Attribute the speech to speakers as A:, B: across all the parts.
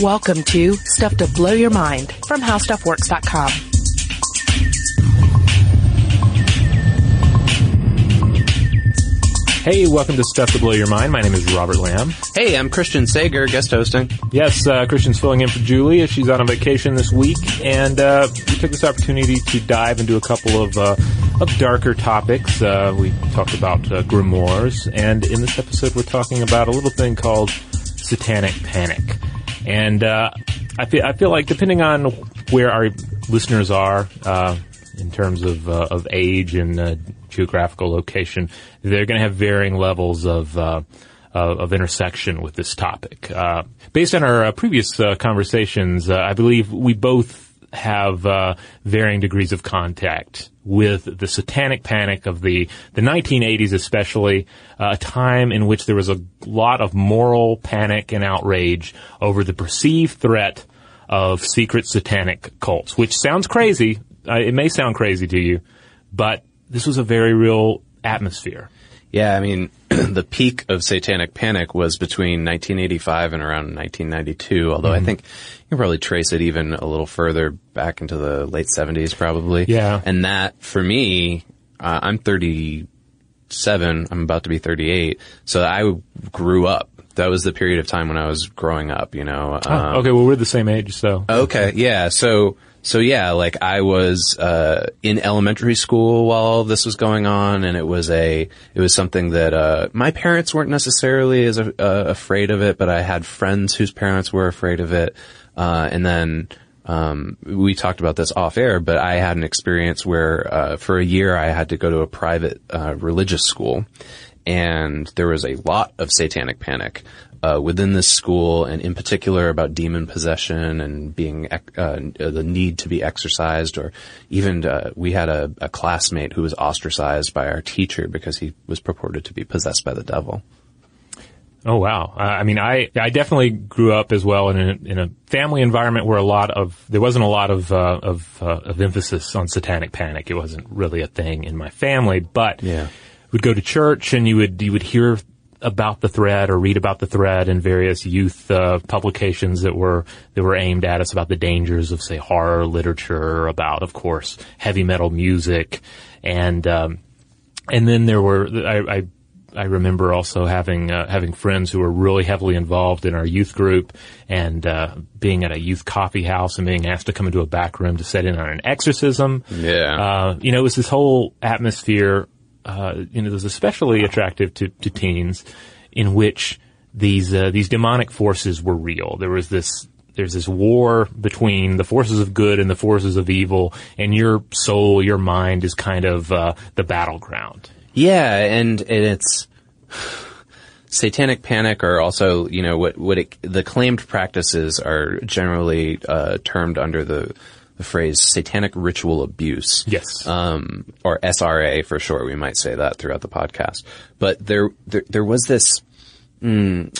A: Welcome to Stuff to Blow Your Mind from HowStuffWorks.com.
B: Hey, welcome to Stuff to Blow Your Mind. My name is Robert Lamb.
C: Hey, I'm Christian Sager, guest hosting.
B: Yes, uh, Christian's filling in for Julie as she's on a vacation this week, and uh, we took this opportunity to dive into a couple of uh, of darker topics. Uh, we talked about uh, grimoires, and in this episode, we're talking about a little thing called satanic panic. And uh, I feel I feel like depending on where our listeners are in terms of of age and geographical location, they're going to have varying levels of uh, of intersection with this topic. Uh, based on our uh, previous uh, conversations, uh, I believe we both have uh, varying degrees of contact with the satanic panic of the the 1980s, especially a time in which there was a lot of moral panic and outrage over the perceived threat of secret satanic cults. Which sounds crazy. it may sound crazy to you, but this was a very real atmosphere.
C: Yeah, I mean, the peak of satanic panic was between 1985 and around 1992, although mm-hmm. I think you can probably trace it even a little further back into the late 70s probably.
B: Yeah.
C: And that, for me, uh, I'm 37, I'm about to be 38, so I grew up that was the period of time when I was growing up, you know.
B: Oh, um, okay, well we're the same age, so.
C: Okay, yeah. So so yeah, like I was uh, in elementary school while all this was going on, and it was a it was something that uh, my parents weren't necessarily as uh, afraid of it, but I had friends whose parents were afraid of it, uh, and then. Um, we talked about this off air, but I had an experience where, uh, for a year I had to go to a private, uh, religious school and there was a lot of satanic panic uh, within this school, and in particular about demon possession and being uh, the need to be exorcised, or even uh, we had a, a, classmate who was ostracized by our teacher because he was purported to be possessed by the devil.
B: Oh wow! I mean, I I definitely grew up as well in a, in a family environment where a lot of there wasn't a lot of uh, of, uh, of emphasis on satanic panic. It wasn't really a thing in my family, but
C: yeah
B: would go to church and you would you would hear about the thread or read about the thread in various youth uh, publications that were that were aimed at us about the dangers of say horror literature, about of course heavy metal music, and um, and then there were I, I I remember also having uh, having friends who were really heavily involved in our youth group and uh, being at a youth coffee house and being asked to come into a back room to set in on an exorcism.
C: Yeah.
B: Uh, you know, it was this whole atmosphere. Uh, you know, was especially attractive to, to teens, in which these uh, these demonic forces were real. There was this there's this war between the forces of good and the forces of evil, and your soul, your mind is kind of uh, the battleground.
C: Yeah, and, and it's satanic panic are also, you know, what what it, the claimed practices are generally uh, termed under the the phrase satanic ritual abuse.
B: Yes.
C: Um, or SRA for short. We might say that throughout the podcast. But there, there, there was this, mm,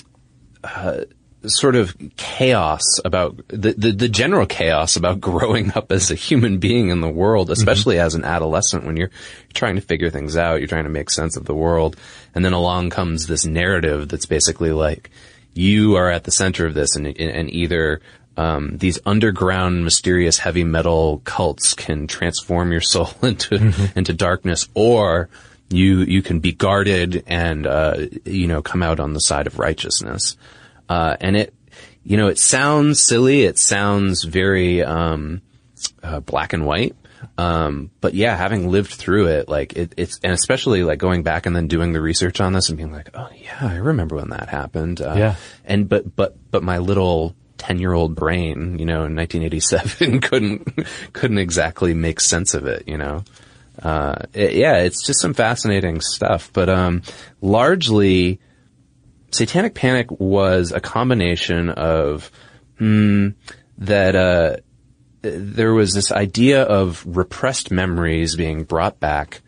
C: uh, sort of chaos about the, the, the general chaos about growing up as a human being in the world, especially mm-hmm. as an adolescent when you're trying to figure things out, you're trying to make sense of the world. And then along comes this narrative that's basically like, you are at the center of this and, and either um, these underground mysterious heavy metal cults can transform your soul into mm-hmm. into darkness or you you can be guarded and uh, you know come out on the side of righteousness uh, and it, you know, it sounds silly. It sounds very, um, uh, black and white. Um, but yeah, having lived through it, like it, it's, and especially like going back and then doing the research on this and being like, oh yeah, I remember when that happened. Uh,
B: yeah.
C: And, but, but, but my little 10 year old brain, you know, in 1987 couldn't, couldn't exactly make sense of it, you know? Uh, it, yeah, it's just some fascinating stuff, but, um, largely, Satanic Panic was a combination of hmm, that uh, there was this idea of repressed memories being brought back,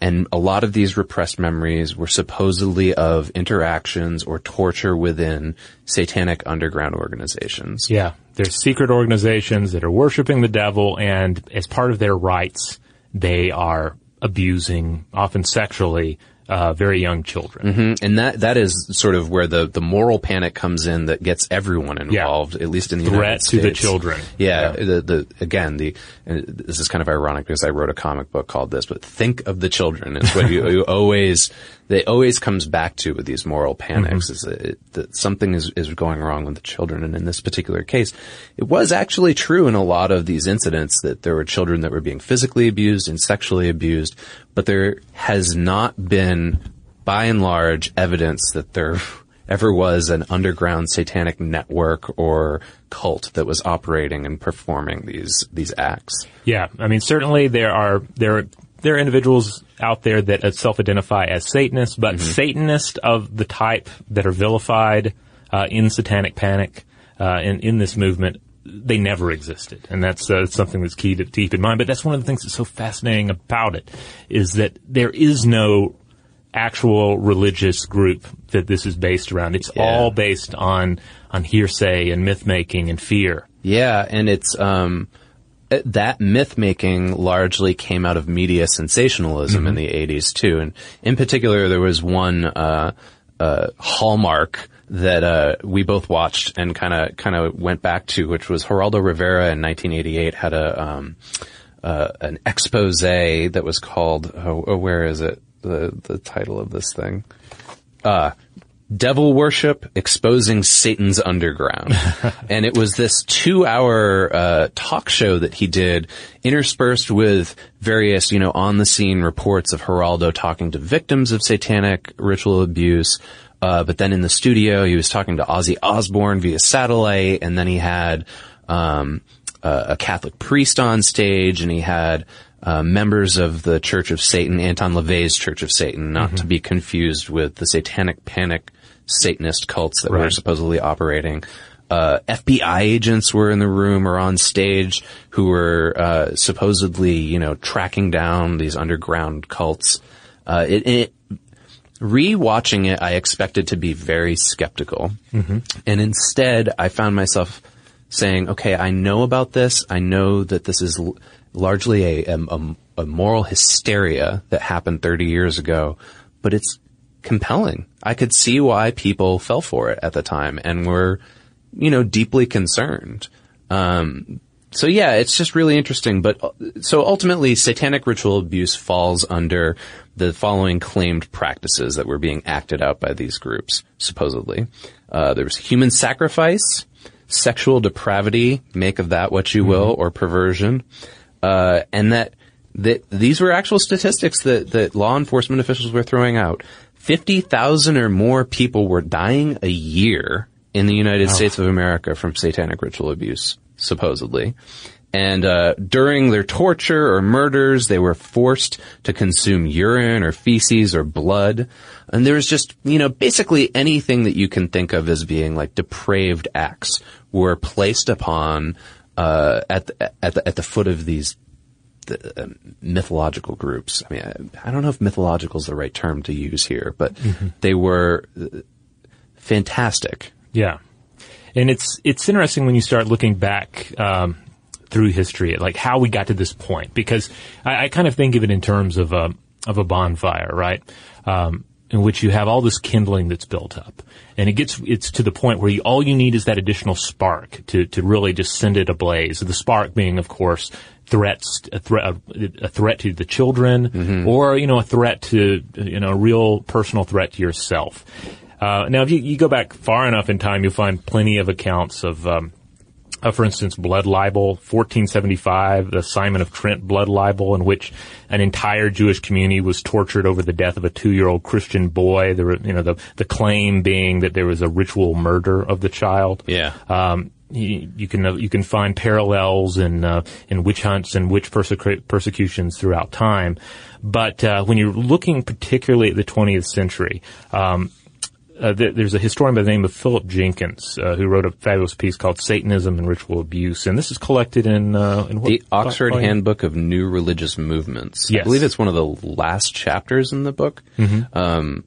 C: and a lot of these repressed memories were supposedly of interactions or torture within satanic underground organizations.
B: Yeah, there's secret organizations that are worshiping the devil, and as part of their rites, they are abusing, often sexually, uh, very young children.
C: Mm-hmm. And that that is sort of where the, the moral panic comes in that gets everyone involved, yeah. at least in the
B: threat
C: United
B: to the children.
C: Yeah, yeah, The, the again the this is kind of ironic because I wrote a comic book called this, but think of the children is what you, you always they always comes back to with these moral panics mm-hmm. is that, it, that something is, is going wrong with the children. And in this particular case, it was actually true in a lot of these incidents that there were children that were being physically abused and sexually abused, but there has not been, by and large, evidence that there ever was an underground satanic network or cult that was operating and performing these these acts.
B: Yeah, I mean certainly there are there there are individuals out there that self-identify as Satanists, but mm-hmm. Satanists of the type that are vilified uh, in Satanic Panic uh, in in this movement, they never existed, and that's uh, something that's key to keep in mind. But that's one of the things that's so fascinating about it is that there is no actual religious group that this is based around. It's yeah. all based on on hearsay and myth making and fear.
C: Yeah, and it's um, that myth making largely came out of media sensationalism mm-hmm. in the 80s too. And in particular, there was one, uh, uh, hallmark that, uh, we both watched and kind of, kind of went back to, which was Geraldo Rivera in 1988 had a, um, uh, an expose that was called, oh, oh, where is it? The, the title of this thing. Devil Worship Exposing Satan's Underground. and it was this two hour, uh, talk show that he did interspersed with various, you know, on the scene reports of Geraldo talking to victims of satanic ritual abuse. Uh, but then in the studio, he was talking to Ozzy Osbourne via satellite, and then he had, um, a Catholic priest on stage, and he had, uh, members of the Church of Satan, Anton LaVey's Church of Satan, not mm-hmm. to be confused with the Satanic Panic Satanist cults that right. were supposedly operating. Uh, FBI agents were in the room or on stage who were uh, supposedly, you know, tracking down these underground cults. Uh, it, it rewatching it, I expected to be very skeptical, mm-hmm. and instead, I found myself saying, "Okay, I know about this. I know that this is l- largely a, a, a moral hysteria that happened 30 years ago, but it's compelling. I could see why people fell for it at the time and were, you know, deeply concerned. Um, so yeah, it's just really interesting. But uh, so ultimately, satanic ritual abuse falls under the following claimed practices that were being acted out by these groups, supposedly. Uh, there was human sacrifice, sexual depravity, make of that what you will, or perversion, uh, and that that these were actual statistics that that law enforcement officials were throwing out. Fifty thousand or more people were dying a year in the United
B: Oh.
C: States of America from satanic ritual abuse, supposedly. And uh, during their torture or murders, they were forced to consume urine or feces or blood. And there was just, you know, basically anything that you can think of as being like depraved acts were placed upon uh, at the, at the at the foot of these the, um, mythological groups. I mean, I, I don't know if mythological is the right term to use here, but
B: Mhm.
C: they were uh, fantastic.
B: Yeah, and it's it's interesting when you start looking back um, through history, at like how we got to this point, because I, I kind of think of it in terms of a of a bonfire, right? Um, in which you have all this kindling that's built up, and it gets it's to the point where you, all you need is that additional spark to to really just send it ablaze. The spark being, of course, threats a threat a threat to the children, or you know a threat to you know a real personal threat to yourself. Uh, now, if you, you go back far enough in time, you'll find plenty of accounts of, um, uh, for instance, blood libel, 1475, the Simon of Trent blood libel, in which an entire Jewish community was tortured over the death of a two-year-old Christian boy. There, you know, the the claim being that there was a ritual murder of the child.
C: Yeah.
B: Um, you, you can uh, you can find parallels in uh, in witch hunts and witch persecu- persecutions throughout time, but uh, when you're looking particularly at the 20th century, um, uh, th- there's a historian by the name of Philip Jenkins uh, who wrote a fabulous piece called "Satanism and Ritual Abuse," and this is collected in uh, in what,
C: The Oxford
B: volume?
C: Handbook of New Religious Movements. I believe it's one of the last chapters in the book.
B: Mhm.
C: Um,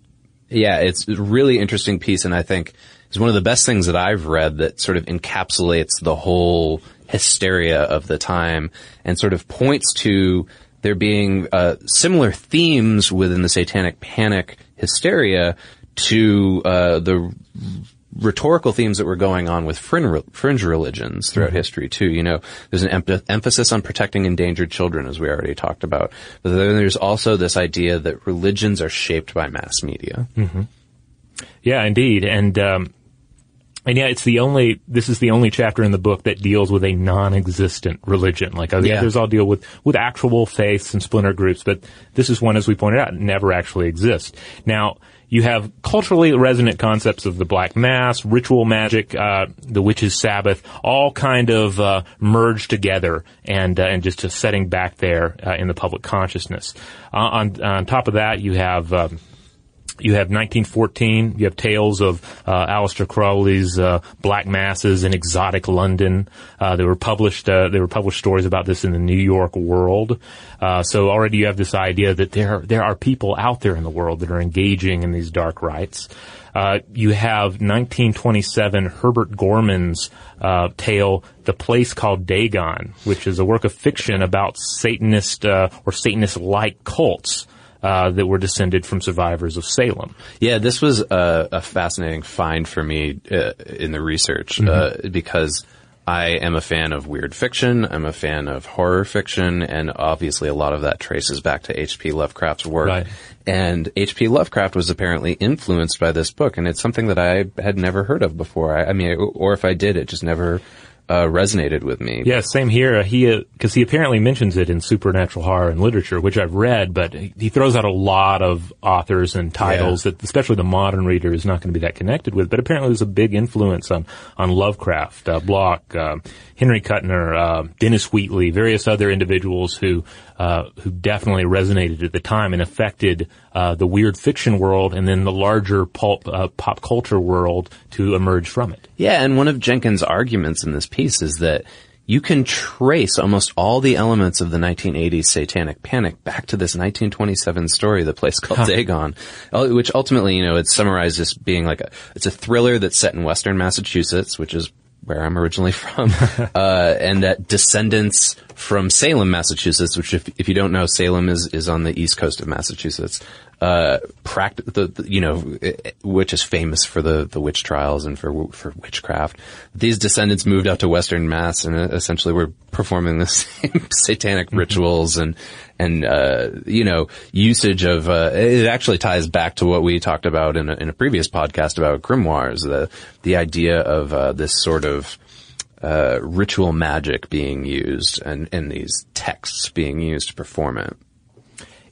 C: yeah, it's a really interesting piece, and I think is one of the best things that I've read that sort of encapsulates the whole hysteria of the time and sort of points to there being uh, similar themes within the satanic panic hysteria to uh, the rhetorical themes that were going on with fringe, religions throughout
B: Mhm.
C: history too. You know, there's an em- emphasis on protecting endangered children, as we already talked about. But then there's also this idea that religions are shaped by mass media.
B: hmm Yeah, indeed, and um, and yeah, it's the only. This is the only chapter in the book that deals with a non-existent religion. Like uh, the
C: Yeah.
B: others all deal with with actual faiths and splinter groups, but this is one, as we pointed out, never actually exists. Now. You have culturally resonant concepts of the black mass, ritual magic, uh, the witch's Sabbath, all kind of uh, merged together and uh, and just a setting back there uh, in the public consciousness. Uh, on on top of that, you have um, you have 1914. You have tales of uh, Aleister Crowley's uh, Black Masses in exotic London. Uh, they were published. Uh, there were published stories about this in the New York World. Uh, so already you have this idea that there there are people out there in the world that are engaging in these dark rites. Uh, you have 1927 Herbert Gorman's uh, tale, "The Place Called Dagon," which is a work of fiction about Satanist uh, or Satanist-like cults uh, that were descended from survivors of Salem.
C: Yeah, this was a, a fascinating find for me uh, in the research
B: Mm-hmm.
C: uh, because I am a fan of weird fiction. I'm a fan of horror fiction, and obviously a lot of that traces back to H.P. Lovecraft's work.
B: Right.
C: And H.P. Lovecraft was apparently influenced by this book, and it's something that I had never heard of before. I, I mean, or if I did, it just never uh, resonated with me.
B: Yeah, same here. Uh, He because he apparently mentions it in supernatural horror and literature, which I've read, but he throws out a lot of authors and titles that, especially the modern reader, is not going to be that connected with. But apparently, there's a big influence on on Lovecraft, uh, Bloch, uh, Henry Kuttner, uh, Dennis Wheatley, various other individuals who uh, who definitely resonated at the time and affected uh, the weird fiction world, and then the larger pulp uh, pop culture world to emerge from it.
C: Yeah, and one of Jenkins' arguments in this piece is that you can trace almost all the elements of the 1980s satanic panic back to this 1927 story, The Place Called
B: Huh.
C: Dagon, uh, which ultimately, you know, it's summarized as being like a, it's a thriller that's set in western Massachusetts, which is where I'm originally from, uh, and that descendants from Salem, Massachusetts, which if, if you don't know, Salem is, is on the east coast of Massachusetts, uh, pract- the, the, you know, which is famous for the, the witch trials and for, for witchcraft. These descendants moved out to Western Mass and essentially were performing the same satanic mm-hmm. rituals and, and, uh, you know, usage of, uh, it actually ties back to what we talked about in a, in a previous podcast about grimoires, the, the idea of, uh, this sort of, uh, ritual magic being used and, and these texts being used to perform it.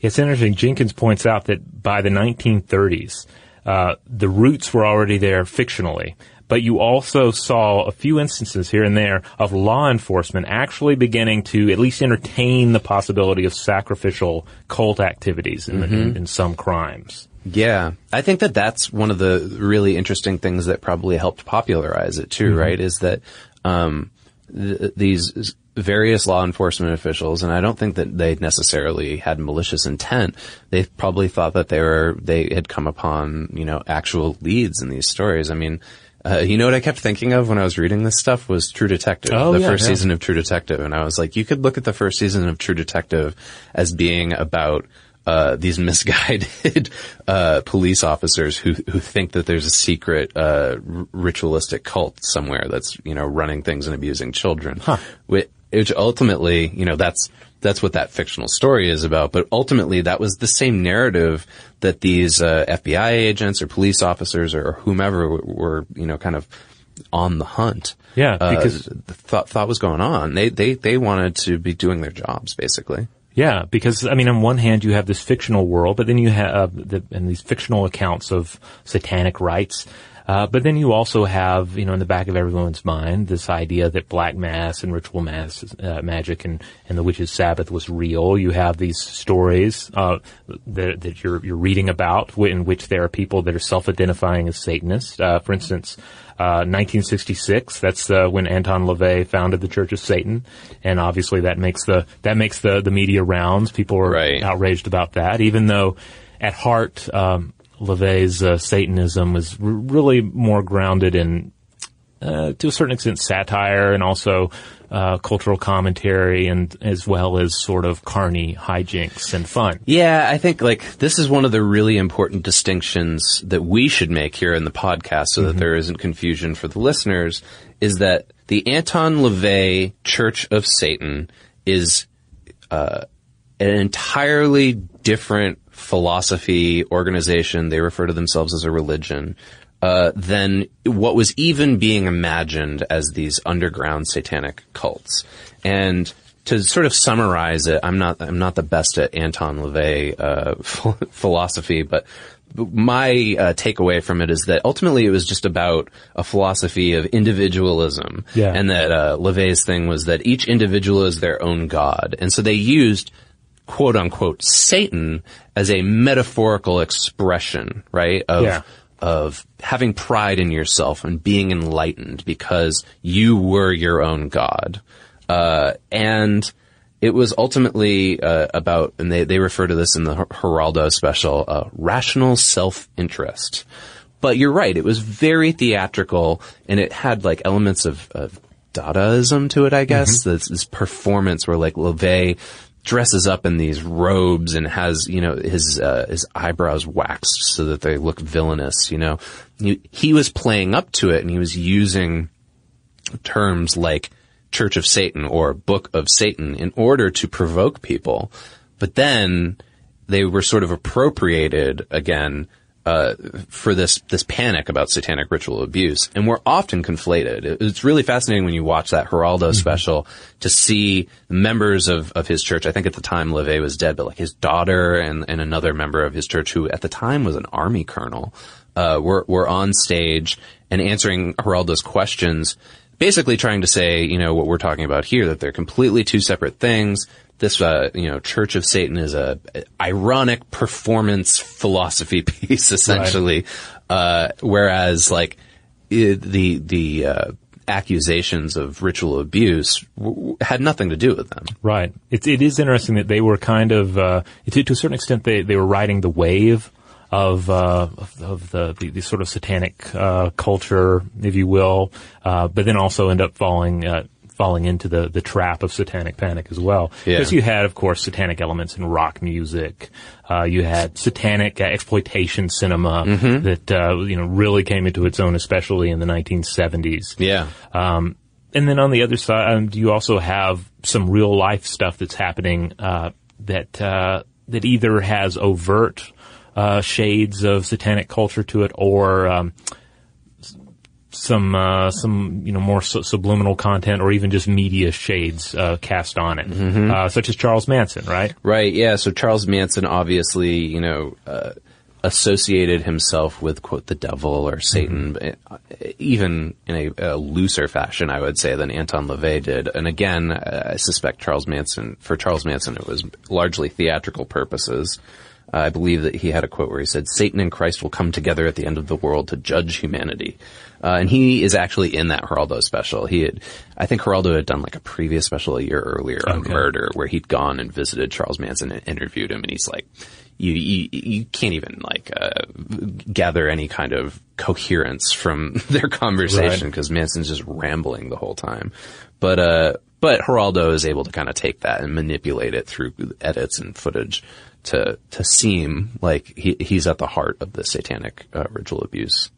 B: It's interesting. Jenkins points out that by the 1930s, uh, the roots were already there fictionally, but you also saw a few instances here and there of law enforcement actually beginning to at least entertain the possibility of sacrificial cult activities in, mm-hmm. in, in some crimes.
C: Yeah, I think that that's one of the really interesting things that probably helped popularize it too, mm-hmm. right? Is that um, th- these various law enforcement officials, and I don't think that they necessarily had malicious intent. They probably thought that they were they had come upon you know actual leads in these stories. I mean. Uh, you know what I kept thinking of when I was reading this stuff was True Detective, oh, the yeah, first yeah. season of True Detective, and I was like, you could look at the first season of True Detective as being about uh, these misguided uh, police officers who who think that there's a secret uh, r- ritualistic cult somewhere that's you know running things and abusing children, huh. Which, ultimately you know that's that's what that fictional story is about. But ultimately, that was the same narrative that these uh, FBI agents or police officers or, whomever were, you know, kind of on the hunt.
B: Yeah, uh, because
C: uh, thought thought was going on. They they they wanted to be doing their jobs basically.
B: Yeah, because I mean, on one hand, you have this fictional world, but then you have uh, the, and these fictional accounts of satanic rites. Uh, but then you also have, you know, in the back of everyone's mind, this idea that black mass and ritual mass, uh, magic and, and the witch's Sabbath was real. You have these stories, uh, that, that you're, you're reading about in which there are people that are self-identifying as Satanists. Uh, for instance, 1966. Uh, That's uh, when Anton LaVey founded the Church of Satan, and obviously that makes the that makes the the media rounds. People are right. outraged about that, even though at heart um, LaVey's uh, Satanism was r- really more grounded in uh, to a certain extent satire and also uh, cultural commentary and as well as sort of carny hijinks and fun.
C: Yeah, I think like this is one of the really important distinctions that we should make here in the podcast so mm-hmm. that there isn't confusion for the listeners is that the Anton LaVey Church of Satan is uh, an entirely different philosophy organization. They refer to themselves as a religion uh, than what was even being imagined as these underground satanic cults. And to sort of summarize it, I'm not I'm not the best at Anton LaVey uh, philosophy, but my uh, takeaway from it is that ultimately it was just about a philosophy of individualism,
B: yeah.
C: and that uh, LaVey's thing was that each individual is their own god, and so they used quote unquote Satan as a metaphorical expression, right? Of
B: yeah
C: of having pride in yourself and being enlightened because you were your own God. Uh, and it was ultimately uh, about, and they, they refer to this in the Geraldo special, uh, rational self-interest. But you're right, it was very theatrical, and it had like elements of, of Dadaism to it, I guess. Mm-hmm. This, this performance where like LaVey dresses up in these robes and has, you know, his, uh, his eyebrows waxed so that they look villainous, you know. He, he was playing up to it and he was using terms like Church of Satan or Book of Satan in order to provoke people. But then they were sort of appropriated again uh, for this this panic about satanic ritual abuse, and we're often conflated. It's really fascinating when you watch that Geraldo mm-hmm. special to see members of, of his church. I think at the time LaVey was dead, but like his daughter and, and another member of his church, who at the time was an army colonel, uh, were were on stage and answering Geraldo's questions, basically trying to say, you know, what we're talking about here, that they're completely two separate things this uh, you know Church of Satan is a, ironic performance philosophy piece essentially, right. uh, whereas like it, the the uh, accusations of ritual abuse w- had nothing to do with them.
B: Right. It, it is interesting that they were kind of uh, to, to a certain extent they they were riding the wave of, uh, of, of the, the, the, sort of satanic uh, culture, if you will, uh, but then also end up falling uh, falling into the, the trap of satanic panic as well.
C: Yeah.
B: Because you had, of course, satanic elements in rock music. Uh, you had satanic uh, exploitation cinema
C: Mhm.
B: that, uh, you know, really came into its own, especially in the 1970s.
C: Yeah.
B: Um, and then on the other side, um, you also have some real life stuff that's happening, uh, that, uh, that either has overt, uh, shades of satanic culture to it or, um, some uh, some you know more su- subliminal content or even just media shades uh, cast on it,
C: Mhm.
B: uh, such as Charles Manson, right?
C: Right. Yeah. So Charles Manson obviously, you know, uh, associated himself with quote the devil or Satan, but, uh, even in a, a looser fashion, I would say, than Anton LaVey did. And again, uh, I suspect Charles Manson for Charles Manson, it was largely theatrical purposes. I believe that he had a quote where he said, "Satan and Christ will come together at the end of the world to judge humanity," uh, and he is actually in that Geraldo special. He had, I think, Geraldo had done like a previous special a year earlier on
B: Okay.
C: murder, where he'd gone and visited Charles Manson and interviewed him, and he's like, "You, you, you can't even like uh, gather any kind of coherence from their conversation
B: Right.
C: because Manson's just rambling the whole time." But uh, but Geraldo is able to kind of take that and manipulate it through edits and footage to to seem like he, he's at the heart of the satanic uh, ritual abuse.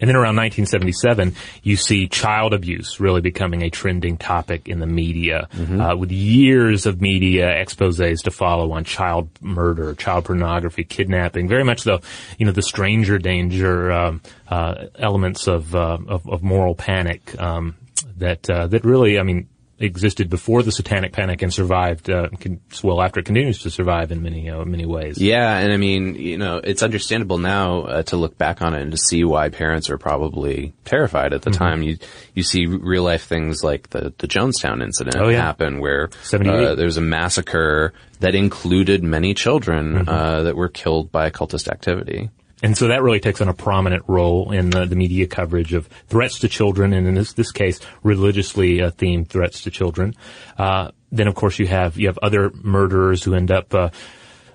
B: And then around 1977, you see child abuse really becoming a trending topic in the media, uh, with years of media exposés to follow on child murder, child pornography, kidnapping. Very much though, you know, the stranger danger um, uh, elements of, uh, of of moral panic um, that uh, that really, I mean, existed before the Satanic Panic and survived uh, con- well after it continues to survive in many uh, many ways.
C: Yeah, and I mean, you know, it's understandable now uh, to look back on it and to see why parents are probably terrified at the
B: Mhm.
C: time. You you see real life things like the the Jonestown incident
B: Oh, yeah.
C: happen, where
B: 78.
C: uh, there's a massacre that included many children
B: Mm-hmm.
C: uh, that were killed by cultist activity.
B: And so that really takes on a prominent role in the, the media coverage of threats to children, and in this, this case, religiously uh, themed threats to children. Uh, then, of course, you have you have other murderers who end up uh,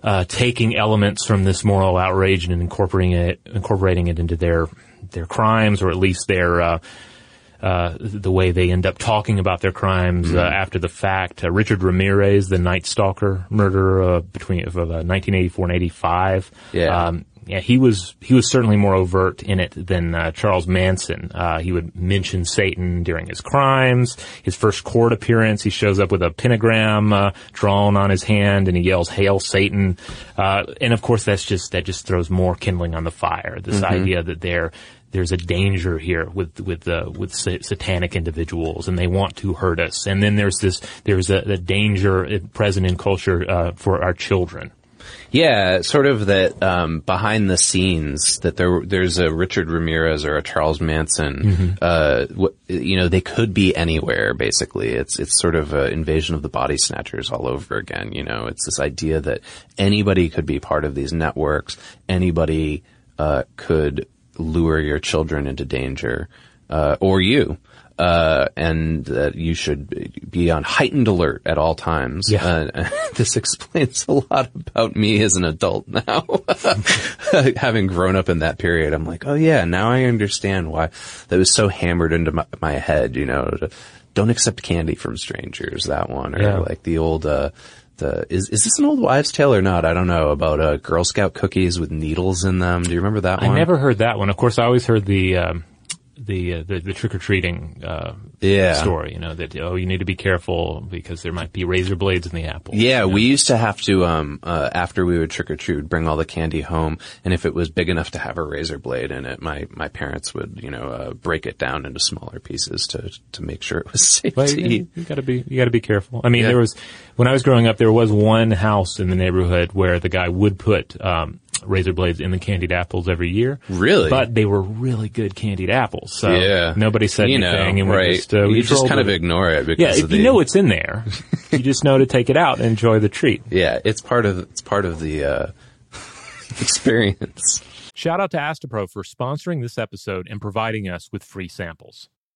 B: uh, taking elements from this moral outrage and incorporating it incorporating it into their their crimes, or at least their uh, uh, the way they end up talking about their crimes uh, after the fact. Uh, Richard Ramirez, the Night Stalker murderer uh, between of uh, 1984 and 85.
C: Yeah.
B: Um, yeah, he was he was certainly more overt in it than uh, Charles Manson. Uh, he would mention Satan during his crimes. His first court appearance, he shows up with a pentagram uh, drawn on his hand, and he yells "Hail Satan!" Uh, and of course, that's just that just throws more kindling on the fire. This
C: Mhm.
B: idea that there there's a danger here with with uh, with sa- satanic individuals, and they want to hurt us. And then there's this there's a, a danger present in culture uh, for our children.
C: Yeah, sort of that um, behind the scenes that there there's a Richard Ramirez or a Charles Manson. Uh, wh- you know, they could be anywhere. Basically, it's it's sort of an invasion of the body snatchers all over again. You know, it's this idea that anybody could be part of these networks. Anybody uh, could lure your children into danger, uh, or you. Uh, and that you should be on heightened alert at all times.
B: Yeah.
C: Uh, this explains a lot about me as an adult now. Having grown up in that period, I'm like, oh yeah, now I understand why that was so hammered into my, my head, you know, to, don't accept candy from strangers, that one, or
B: Yeah.
C: like the old, uh, the, is, is this an old wives tale or not? I don't know about, uh, Girl Scout cookies with needles in them. Do you remember that one?
B: I never heard that one. Of course, I always heard the um, the, uh, the the trick or treating uh,
C: Yeah.
B: story. You know that oh, you need to be careful because there might be razor blades in the apple.
C: Yeah, we used to have to, um, uh, after we would trick or treat, bring all the candy home, and if it was big enough to have a razor blade in it, my, my parents would, you know, uh, break it down into smaller pieces to, to make sure it was safe
B: Well,
C: to
B: you,
C: eat.
B: you gotta be you gotta be careful. I mean,
C: Yeah.
B: there was when I was growing up, there was one house in the neighborhood where the guy would put um, razor blades in the candied apples every year.
C: Really?
B: But they were really good candied apples. So
C: yeah.
B: nobody said
C: you
B: anything,
C: know,
B: and we
C: right.
B: just uh, we
C: you just
B: trolled
C: kind of ignore it because
B: Yeah,
C: of
B: if
C: the,
B: you know it's in there, you just know to take it out and enjoy the treat.
C: yeah, it's part of, it's part of the, uh, experience.
B: Shout out to Astepro for sponsoring this episode and providing us with free samples.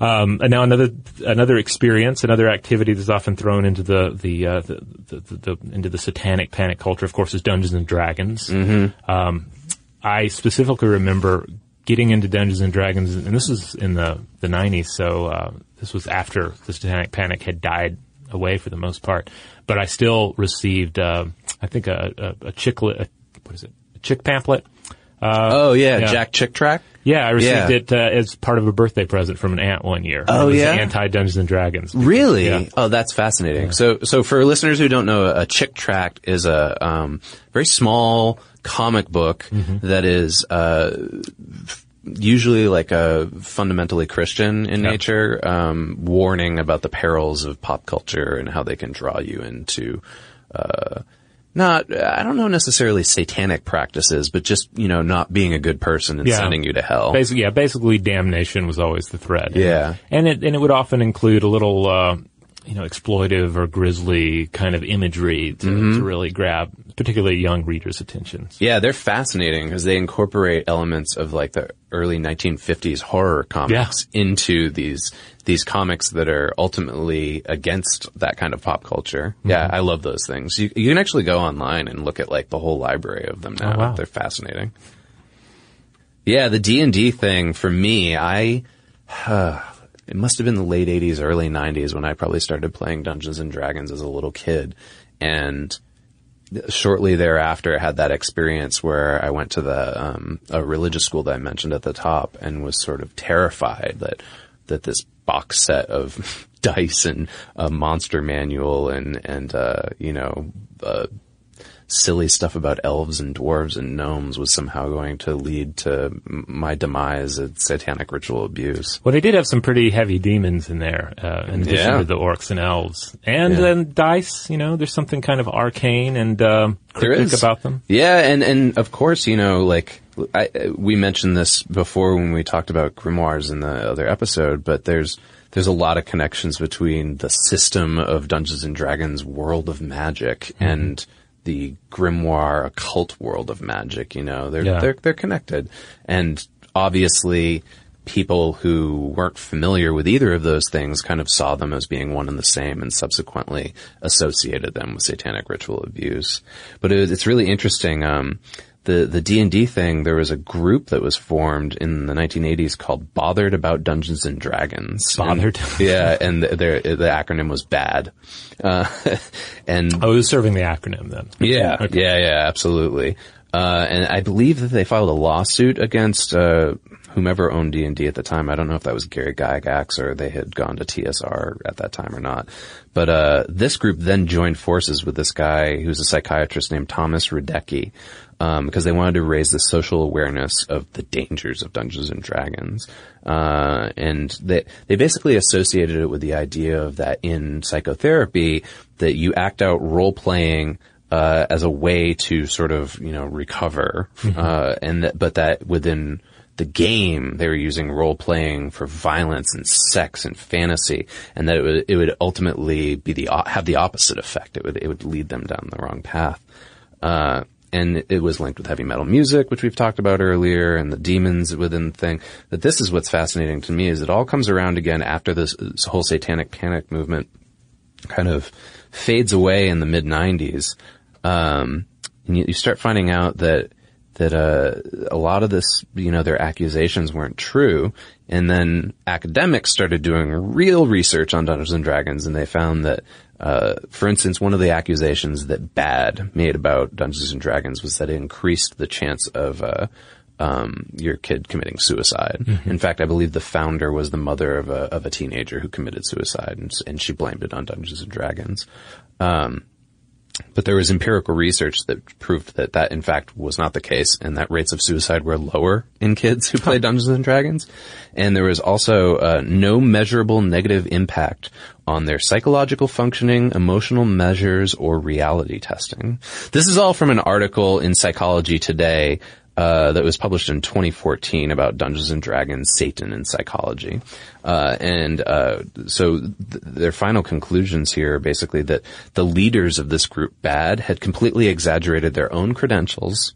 B: Um, and now another another experience, another activity that's often thrown into the the, uh, the, the, the, into the satanic panic culture, of course, is Dungeons and Dragons.
C: Mm-hmm.
B: Um, I specifically remember getting into Dungeons and Dragons, and this was in the the '90s, so uh, this was after the satanic panic had died away for the most part. But I still received, uh, I think, a, a, a chick li- a, what is it, a chick pamphlet. Uh,
C: oh yeah, Jack Chick Tract.
B: Yeah, I received
C: Yeah.
B: it uh, as part of a birthday present from an aunt one year.
C: Oh, yeah?
B: anti Dungeons and Dragons.
C: Really?
B: Yeah.
C: Oh, that's fascinating. So, so for listeners who don't know, a chick tract is a um, very small comic book
B: Mm-hmm.
C: that is uh, usually like a fundamentally Christian in nature, um, warning about the perils of pop culture and how they can draw you into. Uh, not, I don't know necessarily satanic practices, but just, you know, not being a good person and
B: Yeah.
C: sending you to hell.
B: Basically, yeah, basically damnation was always the thread.
C: Yeah.
B: And it, and it would often include a little, uh, you know, exploitive or grisly kind of imagery to,
C: Mhm.
B: to really grab particularly young readers' attention.
C: Yeah, they're fascinating because they incorporate elements of like the early 1950s horror comics into these these comics that are ultimately against that kind of pop culture. Yeah, I love those things. You, you can actually go online and look at like the whole library of them now.
B: Oh, wow.
C: They're fascinating. Yeah, the D and D thing for me, I it must have been the late '80s, early '90s when I probably started playing Dungeons and Dragons as a little kid, and shortly thereafter, I had that experience where I went to the um, a religious school that I mentioned at the top, and was sort of terrified that that this box set of dice and a monster manual and and uh, you know. Uh, silly stuff about elves and dwarves and gnomes was somehow going to lead to my demise at satanic ritual abuse.
B: Well, they did have some pretty heavy demons in there, uh, in addition
C: Yeah.
B: to the orcs and elves. And
C: Yeah.
B: then dice, you know, there's something kind of arcane and um,
C: There
B: cryptic about them.
C: Yeah, and and of course, you know, like I, we mentioned this before when we talked about grimoires in the other episode, but there's there's a lot of connections between the system of Dungeons and Dragons world of magic and the grimoire occult world of magic. You know, they're
B: Yeah.
C: they're they're connected, and obviously. People who weren't familiar with either of those things kind of saw them as being one and the same and subsequently associated them with satanic ritual abuse. But it, it's really interesting. Um, the the D and D thing, there was a group that was formed in the 1980s called Bothered About Dungeons and Dragons.
B: Bothered?
C: And- yeah, and the, the the acronym was BAD. Uh, and
B: I was serving the acronym then.
C: yeah,
B: Okay.
C: yeah, yeah, absolutely. Uh, and I believe that they filed a lawsuit against uh, whomever owned D and D at the time. I don't know if that was Gary Gygax or they had gone to TSR at that time or not. But uh, this group then joined forces with this guy who's a psychiatrist named Thomas Radecki. Um, because they wanted to raise the social awareness of the dangers of Dungeons and Dragons, uh, and they they basically associated it with the idea of that in psychotherapy that you act out role playing uh, as a way to sort of you know recover, uh, and that, but that within the game they were using role playing for violence and sex and fantasy, and that it would it would ultimately be the have the opposite effect. It would it would lead them down the wrong path. Uh, and it was linked with heavy metal music, which we've talked about earlier, and the demons within the thing. That this is what's fascinating to me is it all comes around again after this, this whole satanic panic movement kind of fades away in the mid '90s, um, and you, you start finding out that that uh, a lot of this, you know, their accusations weren't true, and then academics started doing real research on Dungeons and Dragons, and they found that, uh, for instance, one of the accusations that Bad made about Dungeons and Dragons was that it increased the chance of uh, um, your kid committing suicide. In fact, I believe the founder was the mother of a of a teenager who committed suicide, and, and she blamed it on Dungeons and Dragons. Um, but there was empirical research that proved that that in fact was not the case and that rates of suicide were lower in kids who played Dungeons and Dragons. And there was also uh, no measurable negative impact on their psychological functioning, emotional measures, or reality testing. This is all from an article in Psychology Today uh, that was published in 2014 about Dungeons and Dragons, Satan, and psychology. Uh, and uh, so th- their final conclusions here are basically that the leaders of this group, BAD, had completely exaggerated their own credentials.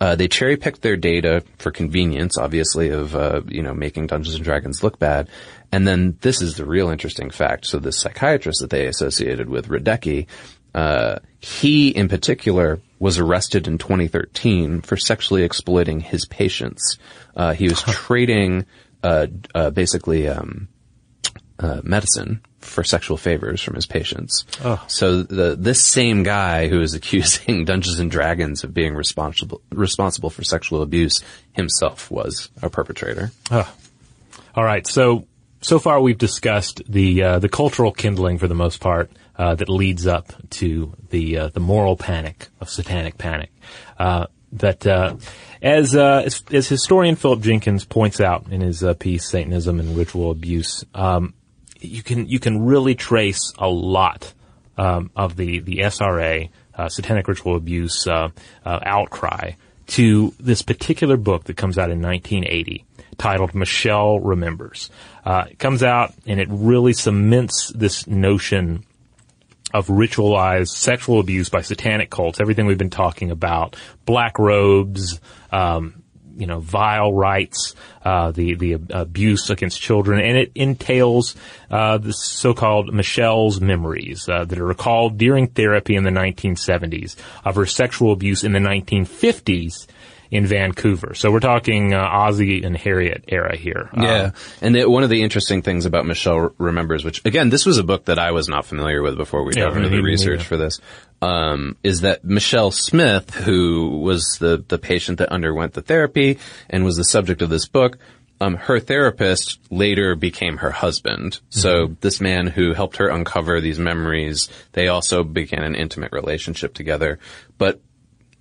C: Uh, they cherry picked their data for convenience, obviously, of uh, you know making Dungeons and Dragons look bad. And then this is the real interesting fact. So the psychiatrist that they associated with Radecki, uh, he in particular was arrested in 2013 for sexually exploiting his patients. Uh, he was trading uh, uh, basically um, uh, medicine for sexual favors from his patients.
B: Oh.
C: So the this same guy who is accusing Dungeons and Dragons of being responsible responsible for sexual abuse himself was a perpetrator.
B: Oh. All right. So so far we've discussed the uh, the cultural kindling for the most part uh, that leads up to the uh, the moral panic of satanic panic. Uh, but uh, as, uh, as as historian Philip Jenkins points out in his piece "Satanism and Ritual Abuse," um, you can you can really trace a lot um, of the the SRA satanic ritual abuse outcry to this particular book that comes out in 1980 titled Michelle Remembers. Uh, it comes out and it really cements this notion of ritualized sexual abuse by satanic cults, everything we've been talking about, black robes, um, you know, vile rites, uh, the the abuse against children, and it entails uh, the so-called Michelle's memories uh, that are recalled during therapy in the 1970s of her sexual abuse in the 1950s in Vancouver. So we're talking uh, Ozzie and Harriet era here.
C: Yeah,
B: Um,
C: and the, one of the interesting things about Michelle Remembers, which again, this was a book that I was not familiar with before we
B: Yeah,
C: dove into the research for this, um, is that Michelle Smith, who was the the patient that underwent the therapy and was the subject of this book. Um, her therapist later became her husband. So this man who helped her uncover these memories, they also began an intimate relationship together. But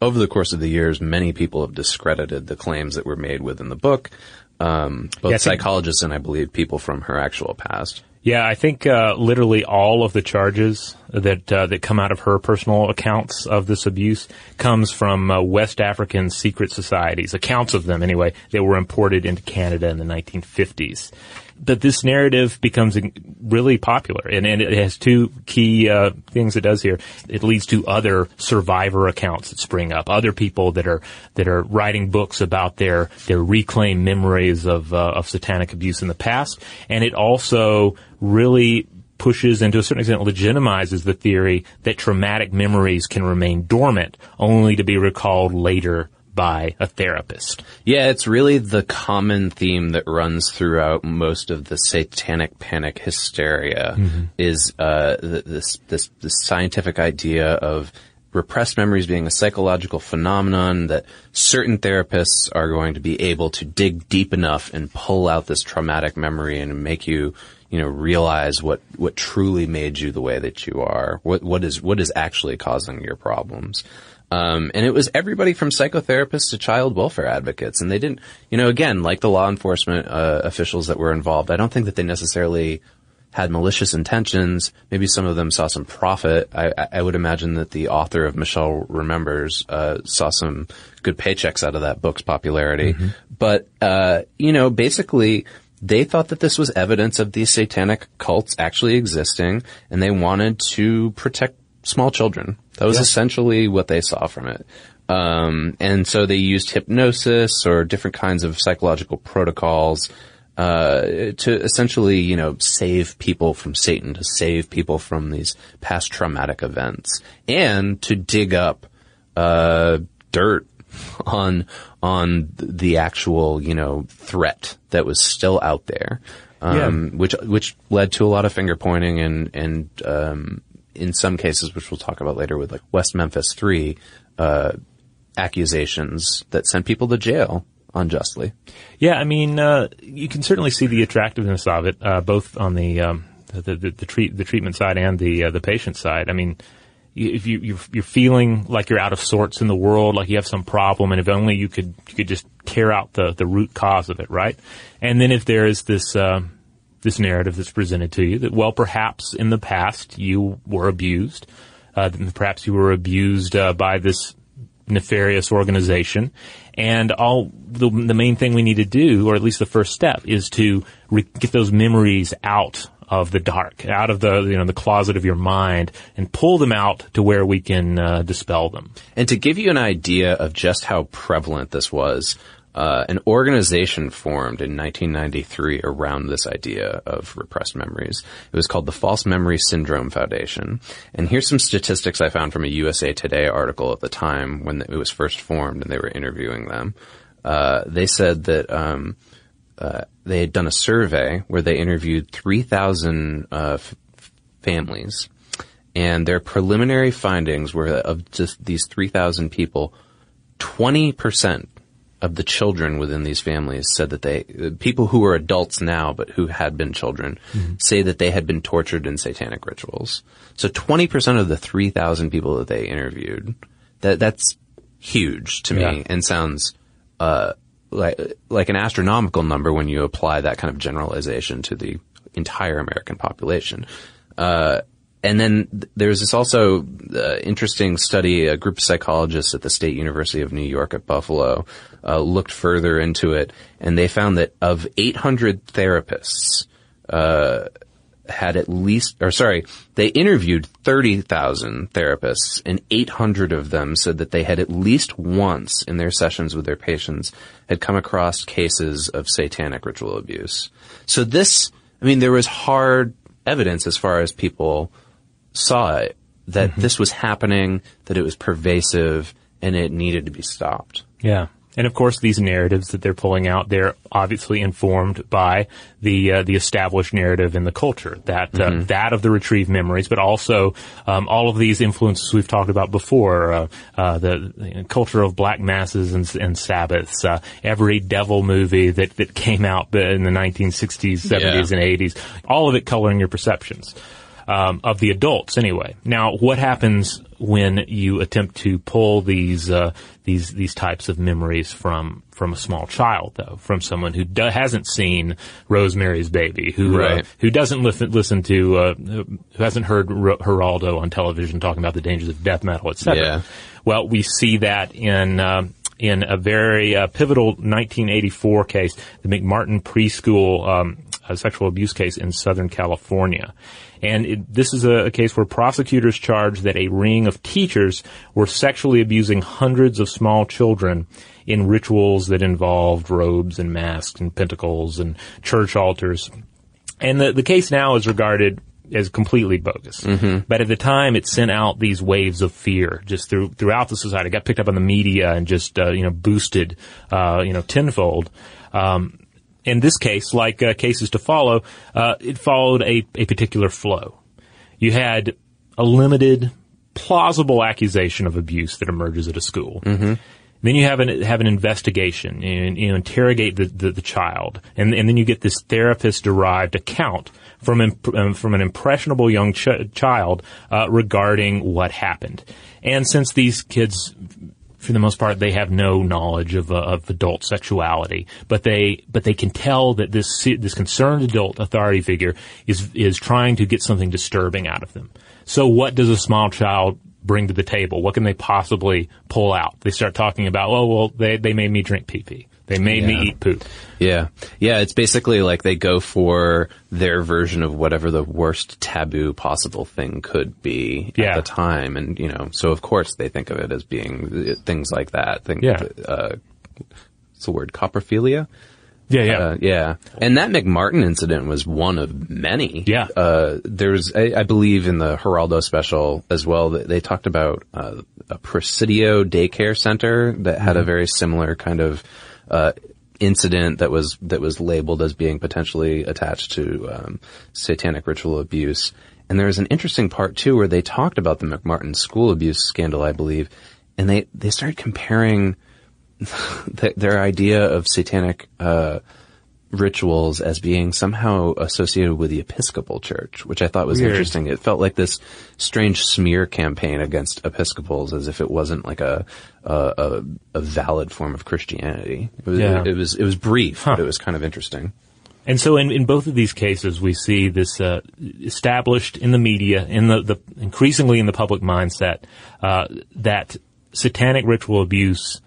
C: over the course of the years, many people have discredited the claims that were made within the book. Um, both
B: Yeah,
C: psychologists and I believe people from her actual past.
B: Yeah, I think uh, literally all of the charges that uh, that come out of her personal accounts of this abuse comes from uh, West African secret societies, accounts of them anyway, that were imported into Canada in the 1950s. But this narrative becomes really popular, and, and it has two key uh, things it does here. It leads to other survivor accounts that spring up, other people that are that are writing books about their their reclaimed memories of uh, of satanic abuse in the past, and it also really pushes and to a certain extent legitimizes the theory that traumatic memories can remain dormant only to be recalled later by a therapist.
C: Yeah, it's really the common theme that runs throughout most of the satanic panic hysteria
B: Mhm.
C: is uh, this this this scientific idea of repressed memories being a psychological phenomenon that certain therapists are going to be able to dig deep enough and pull out this traumatic memory and make you you know realize what what truly made you the way that you are what what is what is actually causing your problems um, and it was everybody from psychotherapists to child welfare advocates. And they didn't, you know, again, like the law enforcement uh, officials that were involved, I don't think that they necessarily had malicious intentions. Maybe some of them saw some profit. I, I- would imagine that the author of Michelle Remembers uh, saw some good paychecks out of that book's popularity. But, uh, you know, basically, they thought that this was evidence of these satanic cults actually existing, and they wanted to protect small children. That was
B: Yeah.
C: essentially what they saw from it. Um, and so they used hypnosis or different kinds of psychological protocols uh, to essentially, you know, save people from Satan, to save people from these past traumatic events, and to dig up uh, dirt on on the actual, you know, threat that was still out there, um, which which led to a lot of finger pointing and and um, in some cases, which we'll talk about later, with like West Memphis Three uh, accusations that sent people to jail unjustly.
B: Yeah, I mean, uh, you can certainly see the attractiveness of it, uh, both on the, um, the, the, the treat, the treatment side and the, uh, the patient side. I mean, if you, you're, you're feeling like you're out of sorts in the world, like you have some problem, and if only you could, you could just tear out the, the root cause of it, right? And then if there is this, um this narrative that's presented to you that, well, perhaps in the past you were abused, uh, perhaps you were abused, uh, by this nefarious organization. And all the, the main thing we need to do, or at least the first step, is to re- get those memories out of the dark, out of the you know the closet of your mind, and pull them out to where we can uh, dispel them.
C: And to give you an idea of just how prevalent this was, uh, an organization formed in 1993 around this idea of repressed memories. It was called the False Memory Syndrome Foundation. And here's some statistics I found from a USA Today article at the time when it was first formed and they were interviewing them. Uh, they said that um, uh, they had done a survey where they interviewed 3,000 uh, f- families and their preliminary findings were that of just these 3,000 people, 20% of the children within these families said that they, people who are adults now but who had been children, say that they had been tortured in satanic rituals. So 20% of the 3,000 people that they interviewed, that, that's huge to me and sounds, uh, like, like an astronomical number when you apply that kind of generalization to the entire American population. Uh, and then there's this also uh, interesting study. A group of psychologists at the State University of New York at Buffalo uh, looked further into it, and they found that of 800 therapists, uh, had at least, or sorry, they interviewed 30,000 therapists and 800 of them said that they had at least once in their sessions with their patients had come across cases of satanic ritual abuse. So this, I mean, there was hard evidence as far as people saw it that this was happening, that it was pervasive, and it needed to be stopped.
B: Yeah. And of course, these narratives that they're pulling out, they're obviously informed by the uh, the established narrative in the culture that uh,
C: Mhm.
B: that of the retrieved memories, but also um, all of these influences we've talked about before, uh, uh, the, the culture of black masses and, and Sabbaths, uh, every devil movie that that came out in the 1960s, 70s,
C: Yeah.
B: and 80s, all of it coloring your perceptions um, of the adults anyway. Now, what happens when you attempt to pull these uh, these these types of memories from from a small child, though, from someone who do- hasn't seen Rosemary's Baby, who uh, who doesn't listen listen to uh, who hasn't heard R- Geraldo on television talking about the dangers of death metal, etc.
C: Yeah.
B: Well, we see that in. Um, in a very uh, pivotal 1984 case, the McMartin preschool um, sexual abuse case in Southern California. And it, this is a, a case where prosecutors charged that a ring of teachers were sexually abusing hundreds of small children in rituals that involved robes and masks and pentacles and church altars. And the, the case now is regarded as completely bogus.
C: Mhm.
B: But at the time, it sent out these waves of fear just through, throughout the society. It got picked up on the media and just, uh, you know, boosted, uh, you know, tenfold. Um, in this case, like uh, cases to follow, uh, it followed a, a particular flow. You had a limited, plausible accusation of abuse that emerges at a school.
C: Mm-hmm.
B: Then you have an have an investigation and you know, interrogate the, the, the child, and and then you get this therapist derived account from imp- um, from an impressionable young ch- child uh, regarding what happened. And since these kids, for the most part, they have no knowledge of uh, of adult sexuality, but they but they can tell that this this concerned adult authority figure is is trying to get something disturbing out of them. So what does a small child bring to the table? What can they possibly pull out? They start talking about, oh, well, they, they made me drink pee pee. They made
C: Yeah.
B: me eat poop.
C: Yeah. Yeah, it's basically like they go for their version of whatever the worst taboo possible thing could be
B: Yeah.
C: at the time. And, you know, so of course they think of it as being uh, things like that. Think,
B: Yeah.
C: Uh, what's the word? Coprophilia?
B: Yeah, yeah.
C: Uh, yeah. And that McMartin incident was one of many.
B: Yeah.
C: Uh, there's, I, I believe in the Geraldo special as well, that they talked about, uh, a Presidio daycare center that had a
B: Mhm.
C: very similar kind of, uh, incident that was, that was labeled as being potentially attached to, um, satanic ritual abuse. And there was an interesting part too where they talked about the McMartin school abuse scandal, I believe, and they, they started comparing th- their idea of satanic uh, rituals as being somehow associated with the Episcopal Church, which I thought was
B: Weird.
C: interesting. It felt like this strange smear campaign against Episcopals, as if it wasn't like a a, a, a valid form of Christianity. It was,
B: Yeah.
C: it was it was brief,
B: Huh.
C: but it was kind of interesting.
B: And so in, in both of these cases, we see this uh, established in the media, in the, the increasingly in the public mindset, uh, that satanic ritual abuse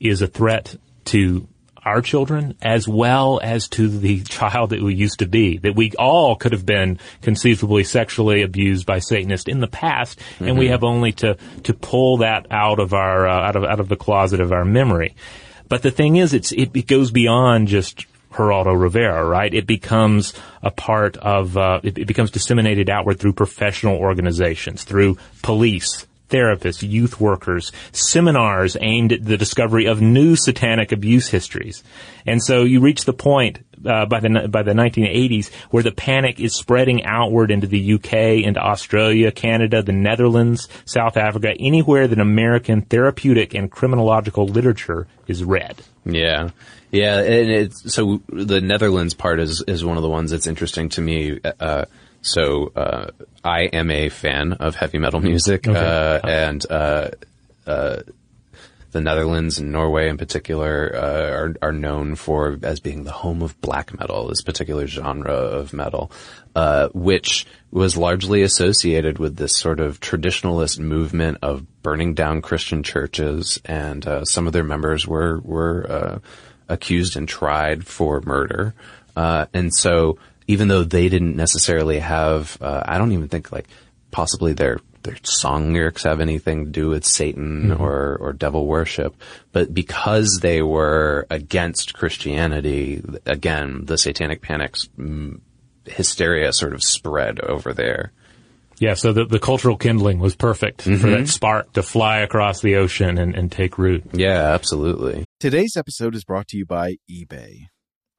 B: is a threat to our children as well as to the child that we used to be. That we all could have been conceivably sexually abused by Satanists in the past, and we
C: Mhm.
B: have only to to pull that out of our uh, out of out of the closet of our memory. But the thing is, it's it, it goes beyond just Geraldo Rivera, right? It becomes a part of uh, it, it becomes disseminated outward through professional organizations, through police. Therapists, youth workers, seminars aimed at the discovery of new satanic abuse histories, and so you reach the point uh, by the by the 1980s where the panic is spreading outward into the UK, into Australia, Canada, the Netherlands, South Africa, anywhere that American therapeutic and criminological literature is read.
C: Yeah. Yeah, and so the Netherlands part is, is one of the ones that's interesting to me. Uh, so, uh, I am a fan of heavy metal music,
B: Okay.
C: uh, and, uh, uh, the Netherlands and Norway in particular uh, are are known for as being the home of black metal, this particular genre of metal, uh, which was largely associated with this sort of traditionalist movement of burning down Christian churches, and uh, some of their members were were uh, accused and tried for murder, uh, and so even though they didn't necessarily have, uh, I don't even think like possibly their their song lyrics have anything to do with Satan mm-hmm. or or devil worship, but because they were against Christianity, again, the Satanic Panic's mm, hysteria sort of spread over there.
B: Yeah, so the, the cultural kindling was perfect mm-hmm. for that spark to fly across the ocean and, and take root.
C: Yeah, absolutely.
D: Today's episode is brought to you by eBay.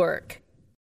E: Network.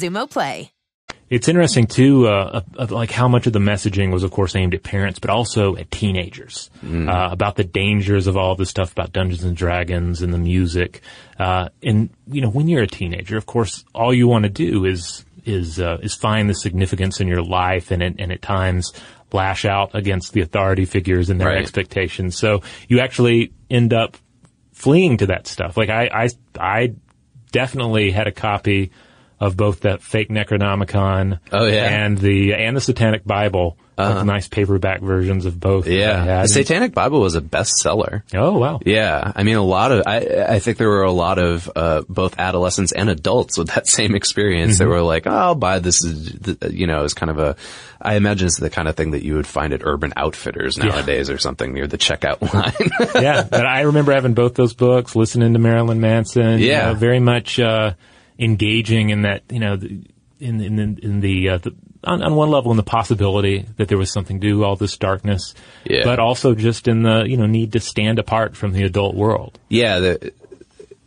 F: Xumo Play.
B: It's interesting too, uh, like how much of the messaging was, of course, aimed at parents, but also at teenagers mm. uh, about the dangers of all this stuff about Dungeons and Dragons and the music. Uh, and you know, when you're a teenager, of course, all you want to do is is uh, is find the significance in your life, and and at times lash out against the authority figures and their right. expectations. So you actually end up fleeing to that stuff. Like I, I, I definitely had a copy of both that fake Necronomicon
C: oh, yeah.
B: and the and the Satanic Bible like nice paperback versions of both.
C: Yeah, the Satanic Bible was a bestseller.
B: Oh wow!
C: Yeah, I mean, a lot of I I think there were a lot of uh, both adolescents and adults with that same experience that
B: Mhm.
C: were like, oh, I'll buy this. You know, it's kind of a. I imagine it's the kind of thing that you would find at Urban Outfitters
B: Yeah.
C: nowadays or something near the checkout line.
B: yeah, but I remember having both those books, listening to Marilyn Manson. you
C: Yeah.
B: know, very much uh, engaging in that. You know, the- in in in, in the, uh, the on, on one level in the possibility that there was something to all this darkness,
C: Yeah.
B: but also just in the you know need to stand apart from the adult world.
C: Yeah, the,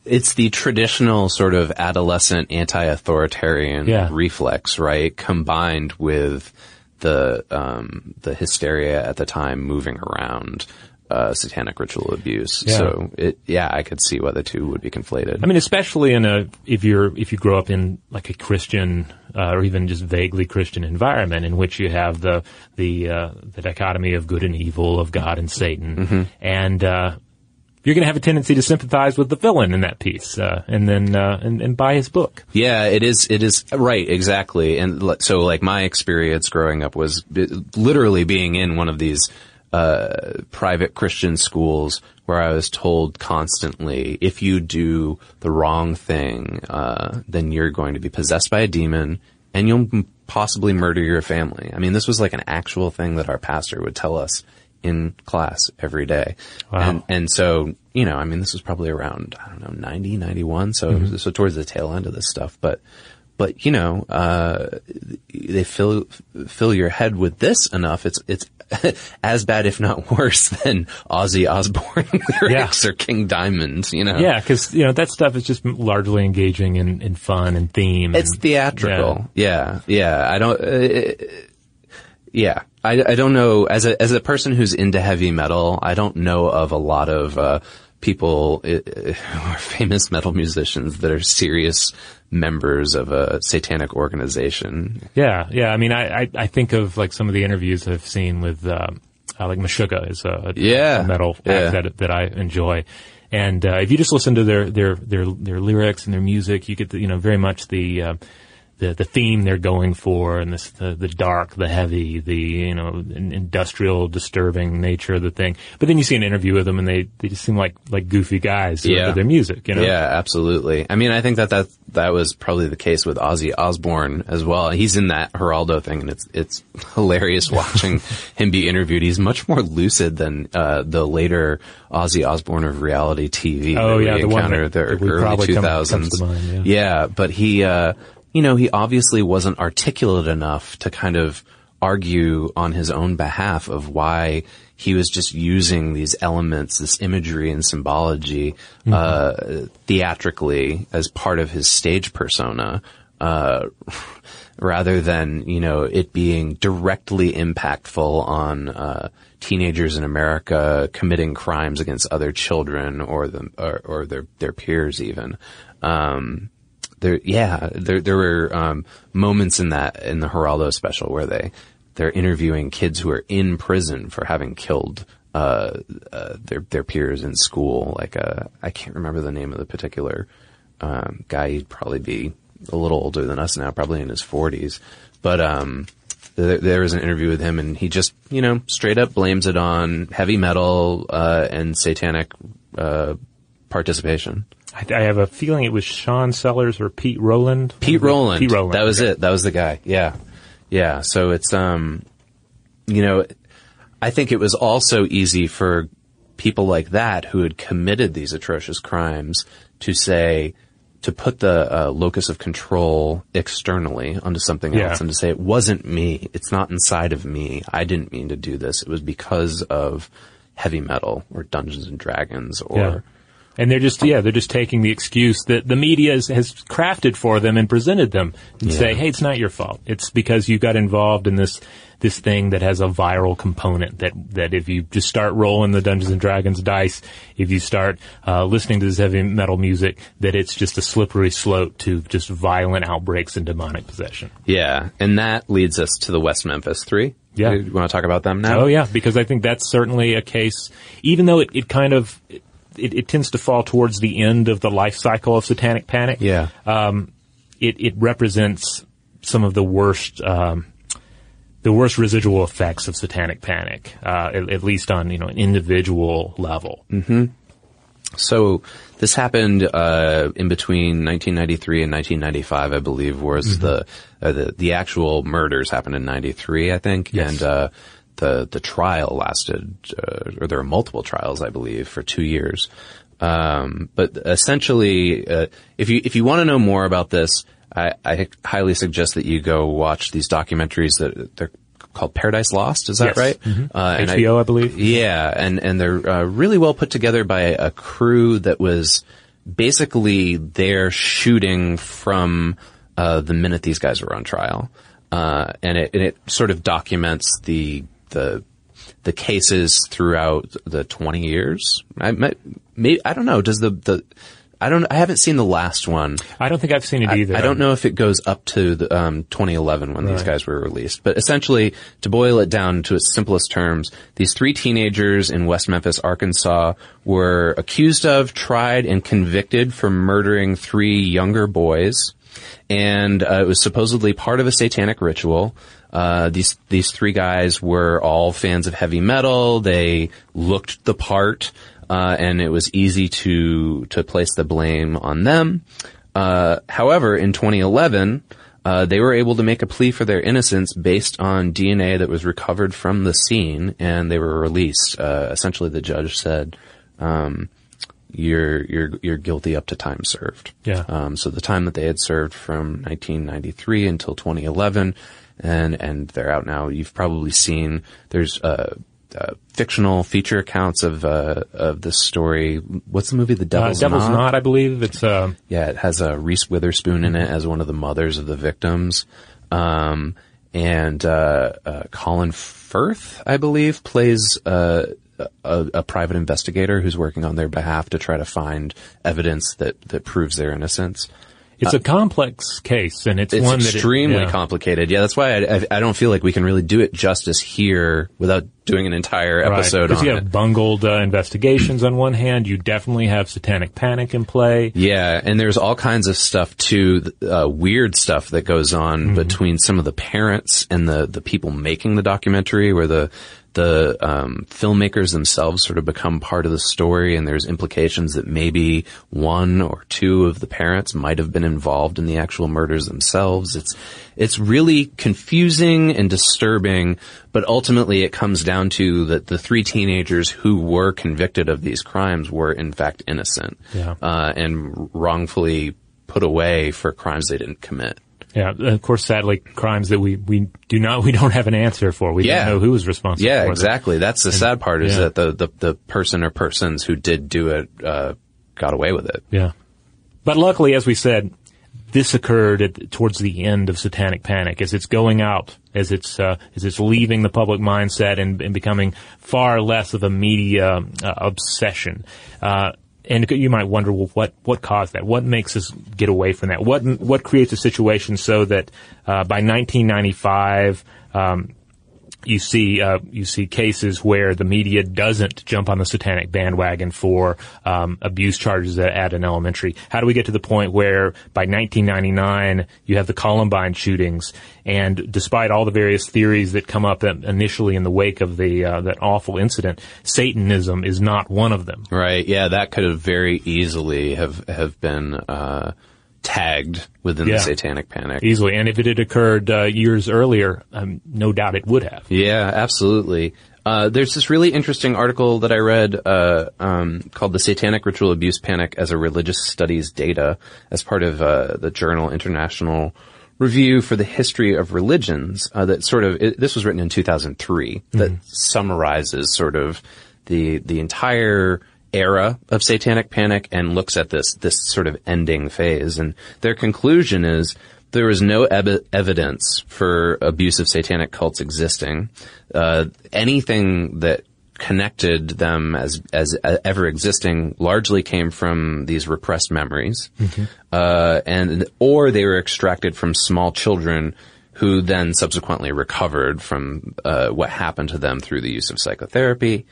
C: it's the traditional sort of adolescent anti-authoritarian
B: Yeah.
C: reflex, right? Combined with the um, the hysteria at the time moving around uh, satanic ritual abuse.
B: Yeah.
C: So it, yeah, I could see why the two would be conflated.
B: I mean, especially in a if you're if you grow up in like a Christian uh, or even just vaguely Christian environment in which you have the the uh, the dichotomy of good and evil, of God and Satan,
C: Mhm.
B: and uh, you're going to have a tendency to sympathize with the villain in that piece, uh, and then uh, and, and buy his book.
C: Yeah, it is. It is right, exactly. And so, like my experience growing up was literally being in one of these uh, private Christian schools where I was told constantly, if you do the wrong thing, uh, then you're going to be possessed by a demon, and you'll m- possibly murder your family. I mean, this was like an actual thing that our pastor would tell us in class every day.
B: Wow.
C: And, and so, you know, I mean, this was probably around, I don't know, 90, 91. So,
B: Mhm.
C: so towards the tail end of this stuff. But, but, you know, uh, they fill, fill your head with this enough. It's, it's as bad, if not worse than Ozzy Osbourne lyrics or King Diamond, you know?
B: Yeah, because you know that stuff is just largely engaging and, in fun and theme.
C: It's
B: and-
C: theatrical. Yeah. Yeah. I don't, uh, yeah. I, I don't know, as a, as a person who's into heavy metal, I don't know of a lot of, uh, people, who are famous metal musicians that are serious members of a satanic organization.
B: Yeah, yeah. I mean, I, I, I think of like some of the interviews I've seen with, um, uh, like Meshuggah is a, a
C: Yeah,
B: metal
C: yeah.
B: act that, that I enjoy. And, uh, if you just listen to their, their, their, their lyrics and their music, you get the, you know, very much the, uh, the, the theme they're going for and this, the, the dark, the heavy, the, you know, industrial, disturbing nature of the thing. But then you see an interview with them and they, they just seem like, like goofy guys
C: Yeah.
B: with their music, you know?
C: Yeah, absolutely. I mean, I think that that, that was probably the case with Ozzy Osbourne as well. He's in that Geraldo thing and it's, it's hilarious watching him be interviewed. He's much more lucid than, uh, the later Ozzy Osbourne of reality TV.
B: Oh, yeah, the one that-
C: the
B: that
C: early
B: probably come-
C: 2000s.
B: comes to mind,
C: yeah, but he, uh, you know, he obviously wasn't articulate enough to kind of argue on his own behalf of why he was just using these elements, this imagery and symbology, uh, theatrically as part of his stage persona, uh, rather than, you know, it being directly impactful on, uh, teenagers in America committing crimes against other children or them, or, or their, their peers even. Um, there, yeah, there, there were, um, moments in that, in the Geraldo special where they, they're interviewing kids who are in prison for having killed, uh, uh, their, their peers in school. Like, uh, I can't remember the name of the particular, um, guy. He'd probably be a little older than us now, probably in his forties. But, um, there, there was an interview with him and he just, you know, straight up blames it on heavy metal, uh, and satanic, uh, participation.
B: I, I have a feeling it was Sean Sellers or Pete Rowland.
C: Pete Rowland.
B: Pete Rowland.
C: That was it. That was the guy. Yeah. Yeah. So it's, um, you know, I think it was also easy for people like that who had committed these atrocious crimes to say, to put the uh, locus of control externally onto something
B: Yeah.
C: else and to say it wasn't me. It's not inside of me. I didn't mean to do this. It was because of heavy metal or Dungeons and Dragons or
B: Yeah. And they're just, yeah, they're just taking the excuse that the media has, has crafted for them and presented them and
C: Yeah.
B: say, hey, it's not your fault. It's because you got involved in this, this thing that has a viral component that, that if you just start rolling the Dungeons and Dragons dice, if you start, uh, listening to this heavy metal music, that it's just a slippery slope to just violent outbreaks and demonic possession.
C: Yeah, and that leads us to the West Memphis Three.
B: Yeah.
C: you want to talk about them now?
B: Oh yeah, because I think that's certainly a case, even though it, it kind of, it, it tends to fall towards the end of the life cycle of Satanic Panic.
C: Yeah.
B: Um, it, it represents some of the worst, um, the worst residual effects of satanic panic, uh, at, at, least on you know an individual level.
C: Mm-hmm. So this happened uh, in between 1993 and 1995, I believe, was mm-hmm. the, uh, the the actual murders happened in 93, I think,
B: yes.
C: and uh, the the trial lasted, uh, or there were multiple trials, I believe, for two years. Um, but essentially, uh, if you if you want to know more about this, I, I, highly suggest that you go watch these documentaries that they're called Paradise Lost. Is that
B: yes.
C: right?
B: Mm-hmm. Uh, HBO, I, I, believe.
C: Yeah, and and they're uh, really well put together by a crew that was basically there shooting from uh, the minute these guys were on trial, uh, and it and it sort of documents the the the cases throughout the 20 years. I, I don't know. Does the, the, I don't, I haven't seen the last one.
B: I don't think I've seen it either.
C: I, I don't know if it goes up to the, um, 2011 when right. these guys were released. But essentially, to boil it down to its simplest terms, these three teenagers in West Memphis, Arkansas were accused of, tried, and convicted for murdering three younger boys. And uh, it was supposedly part of a satanic ritual. Uh, these these three guys were all fans of heavy metal. They looked the part, uh, and it was easy to to place the blame on them. Uh, however, in 2011, uh, they were able to make a plea for their innocence based on DNA that was recovered from the scene, and they were released. Uh, essentially, the judge said. Um, you're you're you're guilty up to time served.
B: Yeah.
C: Um, so the time that they had served from 1993 until 2011 and and they're out now. You've probably seen there's uh, uh, fictional feature accounts of uh, of this story. What's the movie? The Devil's,
B: uh, Devil's
C: Knot?
B: Knot, I believe. It's uh,
C: yeah, it has a Reese Witherspoon in it as one of the mothers of the victims, um, and uh, uh, Colin Firth, I believe, plays. a, a, private investigator who's working on their behalf to try to find evidence that, that proves their innocence.
B: It's a complex case, and it's,
C: it's
B: one
C: extremely
B: that
C: yeah. complicated. Yeah, that's why I, I, I, don't feel like we can really do it justice here without doing an entire episode
B: Because
C: you
B: have bungled uh, investigations on one hand, you definitely have satanic panic in play.
C: Yeah, and there's all kinds of stuff too, uh, weird stuff that goes on mm-hmm. between some of the parents and the the people making the documentary, where the the um, filmmakers themselves sort of become part of the story, and there's implications that maybe one or two of the parents might have been involved in the actual murders themselves. It's it's really confusing and disturbing, but ultimately it comes down to that the three teenagers who were convicted of these crimes were in fact innocent
B: yeah.
C: uh, and wrongfully put away for crimes they didn't commit.
B: Yeah, of course, sadly, crimes that we, we do not, we don't have an answer for. We
C: yeah.
B: don't know who was responsible
C: Yeah, exactly. Them. That's the and, sad part is
B: yeah.
C: that the, the, the person or persons who did do it, uh, got away with it.
B: Yeah. But luckily, as we said, this occurred at, towards the end of Satanic Panic, as it's going out, as it's uh, as it's leaving the public mindset and, and becoming far less of a media uh, obsession. Uh, and you might wonder, well, what what caused that? What makes us get away from that? What what creates a situation so that uh, by 1995, um, you see uh, you see cases where the media doesn't jump on the satanic bandwagon for um, abuse charges at, an elementary. How do we get to the point where by 1999 you have the Columbine shootings, and despite all the various theories that come up initially in the wake of the uh, that awful incident, Satanism is not one of them.
C: Right? Yeah, that could have very easily have have been. Uh tagged within
B: yeah,
C: the satanic panic.
B: Easily. And if it had occurred uh, years earlier, um, no doubt it would have.
C: Yeah, absolutely. Uh, there's this really interesting article that I read uh, um, called "The Satanic Ritual Abuse Panic as a Religious Studies Data" as part of uh, the journal International Review for the History of Religions. Uh, that sort of it, this was written in 2003. Mm-hmm. That summarizes sort of the the entire era of satanic panic and looks at this this sort of ending phase. And their conclusion is there is no ev- evidence for abusive satanic cults existing. Uh, anything that connected them as as ever existing largely came from these repressed memories,
B: mm-hmm.
C: uh, and or they were extracted from small children who then subsequently recovered from uh, what happened to them through the use of psychotherapy.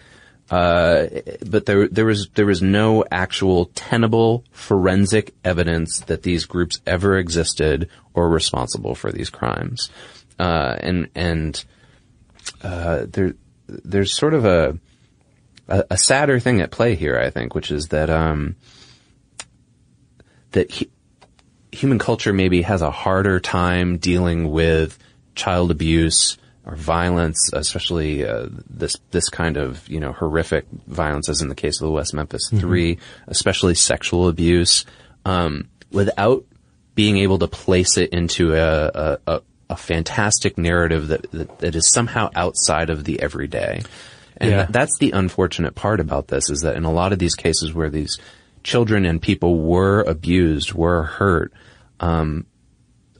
C: Uh, but there there was there was no actual tenable forensic evidence that these groups ever existed or responsible for these crimes. Uh, and and uh, there there's sort of a, a a sadder thing at play here, I think, which is that um, that he, human culture maybe has a harder time dealing with child abuse or violence, especially uh, this this kind of you know horrific violence, as in the case of the West Memphis
B: Mhm.
C: 3 especially sexual abuse, um, without being able to place it into a a, a, a fantastic narrative that, that that is somehow outside of the everyday. And
B: Yeah.
C: that- that's the unfortunate part about this is that in a lot of these cases where these children and people were abused, were hurt, um,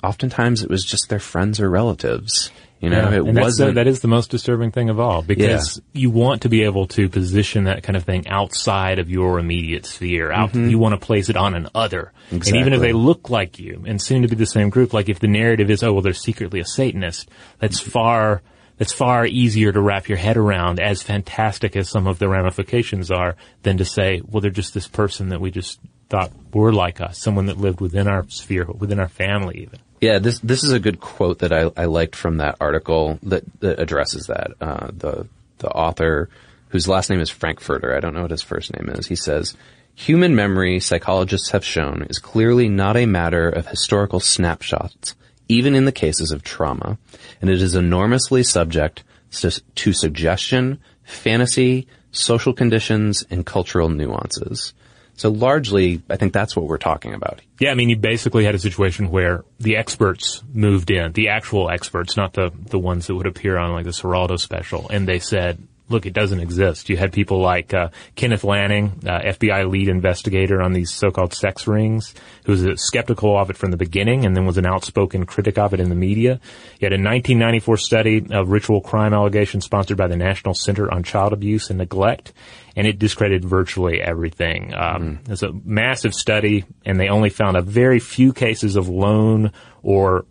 C: oftentimes it was just their friends or relatives. You know,
B: Yeah,
C: it
B: and
C: wasn't.
B: the, that is the most disturbing thing of all because you want to be able to position that kind of thing outside of your immediate sphere. Out,
C: Mhm.
B: you want to place it on an other, and even if they look like you and seem to be the same group, like if the narrative is, oh well, they're secretly a Satanist, that's far that's far easier to wrap your head around. As fantastic as some of the ramifications are, than to say, well, they're just this person that we just thought were like us, someone that lived within our sphere, within our family, even.
C: Yeah, this this is a good quote that I, I liked from that article that, that addresses that. Uh, the the author, whose last name is Frankfurter, I don't know what his first name is. He says, "Human memory, psychologists have shown, is clearly not a matter of historical snapshots, even in the cases of trauma, and it is enormously subject to, to suggestion, fantasy, social conditions, and cultural nuances." So largely, I think that's what we're talking about.
B: Yeah, I mean, you basically had a situation where the experts moved in, the actual experts, not the, the ones that would appear on like the Geraldo special, and they said, look, it doesn't exist. You had people like uh, Kenneth Lanning, uh, FBI lead investigator on these so-called sex rings, who was skeptical of it from the beginning and then was an outspoken critic of it in the media. You had a 1994 study of ritual crime allegations sponsored by the National Center on Child Abuse and Neglect, and it discredited virtually everything. Um, It's a massive study, and they only found a very few cases of lone or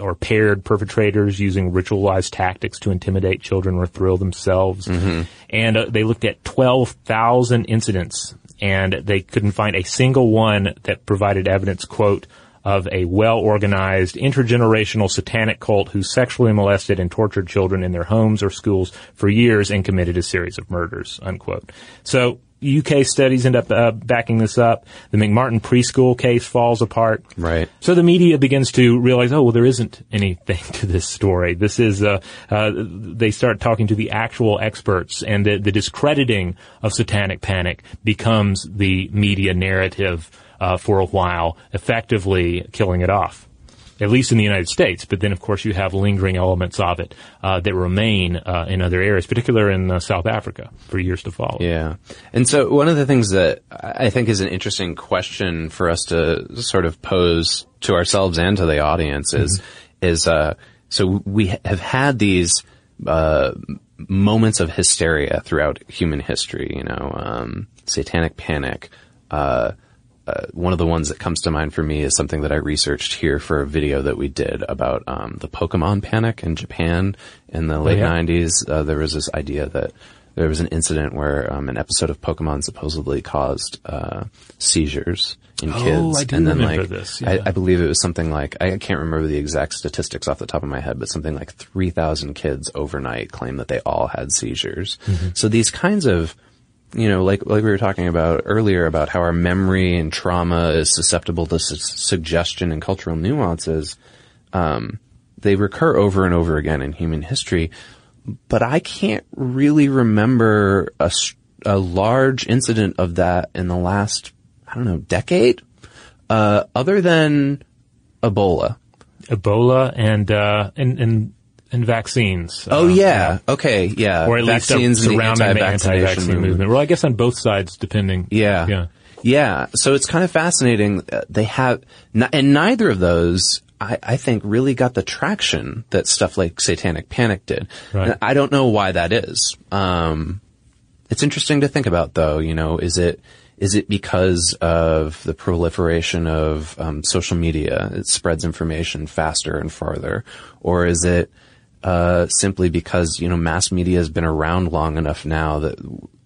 B: or paired perpetrators using ritualized tactics to intimidate children or thrill themselves. And uh, they looked at 12,000 incidents and they couldn't find a single one that provided evidence, quote, of a well-organized intergenerational satanic cult who sexually molested and tortured children in their homes or schools for years and committed a series of murders, unquote. So UK studies end up uh, backing this up. The McMartin preschool case falls apart.
C: Right.
B: So the media begins to realize, oh, well, there isn't anything to this story. This is, uh, uh, they start talking to the actual experts and the, the discrediting of satanic panic becomes the media narrative, uh, for a while, effectively killing it off. At least in the United States, but then of course you have lingering elements of it uh, that remain uh, in other areas, particularly in uh, South Africa, for years to follow.
C: Yeah. And so one of the things that I think is an interesting question for us to sort of pose to ourselves and to the audience is, is, uh, so we have had these, uh, moments of hysteria throughout human history, you know, um, satanic panic, uh, one of the ones that comes to mind for me is something that I researched here for a video that we did about um, the Pokemon panic in Japan in the late
B: yeah.
C: 90s. Uh, there was this idea that there was an incident where um, an episode of Pokemon supposedly caused uh, seizures in
B: Oh,
C: kids,
B: I do
C: and then
B: remember
C: like
B: this,
C: I,
B: yeah.
C: I believe it was something like I can't remember the exact statistics off the top of my head, but something like three thousand kids overnight claimed that they all had seizures.
B: Mhm.
C: So these kinds of you know, like like we were talking about earlier about how our memory and trauma is susceptible to su- suggestion and cultural nuances. Um, they recur over and over again in human history, but I can't really remember a, a large incident of that in the last I don't know decade, uh, other than Ebola.
B: Ebola and uh, and and and vaccines.
C: Oh
B: Uh,
C: yeah, okay, yeah,
B: or at least
C: vaccines the
B: surrounding the anti-vaccine movement.
C: movement.
B: Well, I guess on both sides, depending.
C: Yeah.
B: Yeah.
C: Yeah. So it's kind of fascinating. Uh, They have, and neither of those, I, I think, really got the traction that stuff like Satanic Panic did.
B: Right.
C: I don't know why that is. Um, it's interesting to think about, though. You know, is it is it because of the proliferation of um, social media? It spreads information faster and farther, or is it uh, simply because you know mass media has been around long enough now that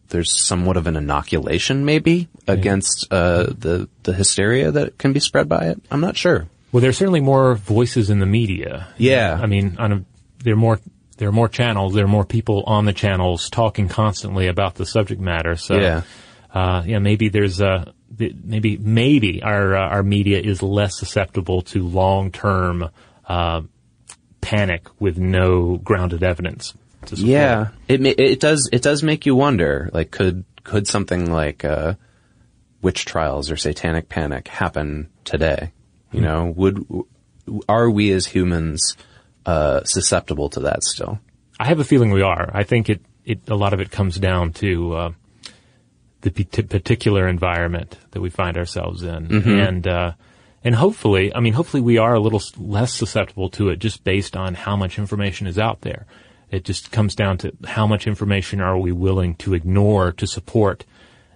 C: there's somewhat of an inoculation, maybe, against uh, the the hysteria that can be spread by it? I'm not sure.
B: Well, there's certainly more voices in the media.
C: Yeah.
B: I mean, on a, there are more there are more channels, there are more people on the channels talking constantly about the subject matter. So,
C: Yeah.
B: uh, yeah, maybe there's a maybe maybe our uh, our media is less susceptible to long term uh, panic with no grounded evidence. To support
C: Yeah, it it does it does make you wonder. Like, could could something like uh, witch trials or satanic panic happen today? You
B: Hmm.
C: know, would are we as humans uh, susceptible to that still?
B: I have a feeling we are. I think it, it a lot of it comes down to uh, the p- particular environment that we find ourselves in,
C: Mhm.
B: and uh, and hopefully, I mean, hopefully we are a little less susceptible to it just based on how much information is out there. It just comes down to how much information are we willing to ignore to support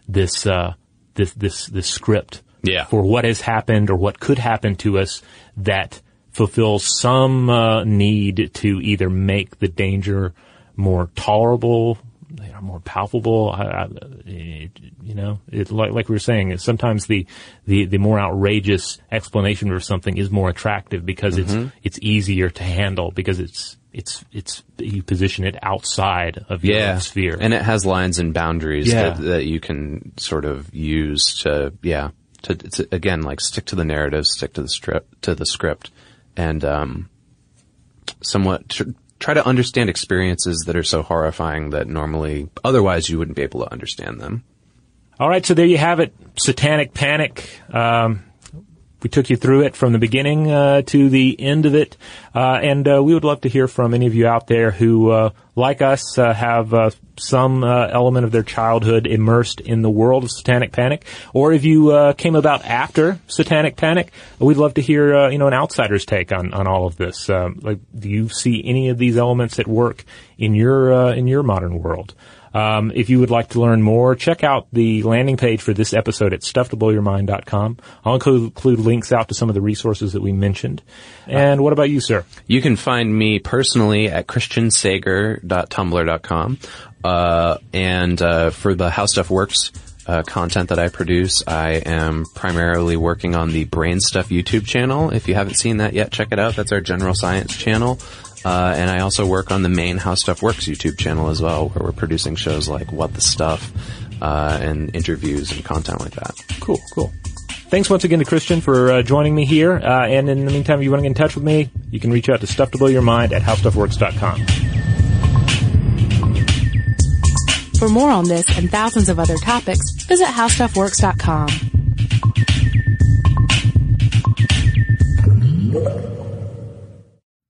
B: this uh, this this this script
C: Yeah.
B: for what has happened or what could happen to us that fulfills some uh, need to either make the danger more tolerable, you know, more palpable. I, I, you know, it, like, like we were saying, sometimes the, the, the more outrageous explanation for something is more attractive because
C: Mhm.
B: it's it's easier to handle because it's it's it's you position it outside of your
C: yeah,
B: sphere.
C: and it has lines and boundaries
B: Yeah.
C: that, that you can sort of use to yeah to, to again like stick to the narrative, stick to the script to the script, and um, somewhat tr- try to understand experiences that are so horrifying that normally otherwise you wouldn't be able to understand them.
B: All right, so there you have it. Satanic Panic. Um, we took you through it from the beginning uh, to the end of it, uh, and uh, we would love to hear from any of you out there who, uh, like us, uh, have uh, some element of their childhood immersed in the world of Satanic Panic, or if you uh, came about after Satanic Panic, we'd love to hear uh, you know an outsider's take on on all of this. Um, like, do you see any of these elements at work in your uh, in your modern world? Um, if you would like to learn more, check out the landing page for this episode at stufftoblowyourmind.com. I'll include, links out to some of the resources that we mentioned. And what about you, sir?
C: You can find me personally at christiansager.tumblr.com. Uh, and, uh, for the How Stuff Works, uh, content that I produce, I am primarily working on the Brain Stuff YouTube channel. If you haven't seen that yet, check it out. That's our general science channel. Uh, and I also work on the main How Stuff Works YouTube channel as well, where we're producing shows like What the Stuff, uh, and interviews and content like that.
B: Cool, cool. Thanks once again to Christian for uh, joining me here. Uh, and in the meantime, if you want to get in touch with me, you can reach out to stufftoblowyourmind at howstuffworks.com.
A: For more on this and thousands of other topics, visit howstuffworks.com.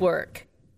F: work.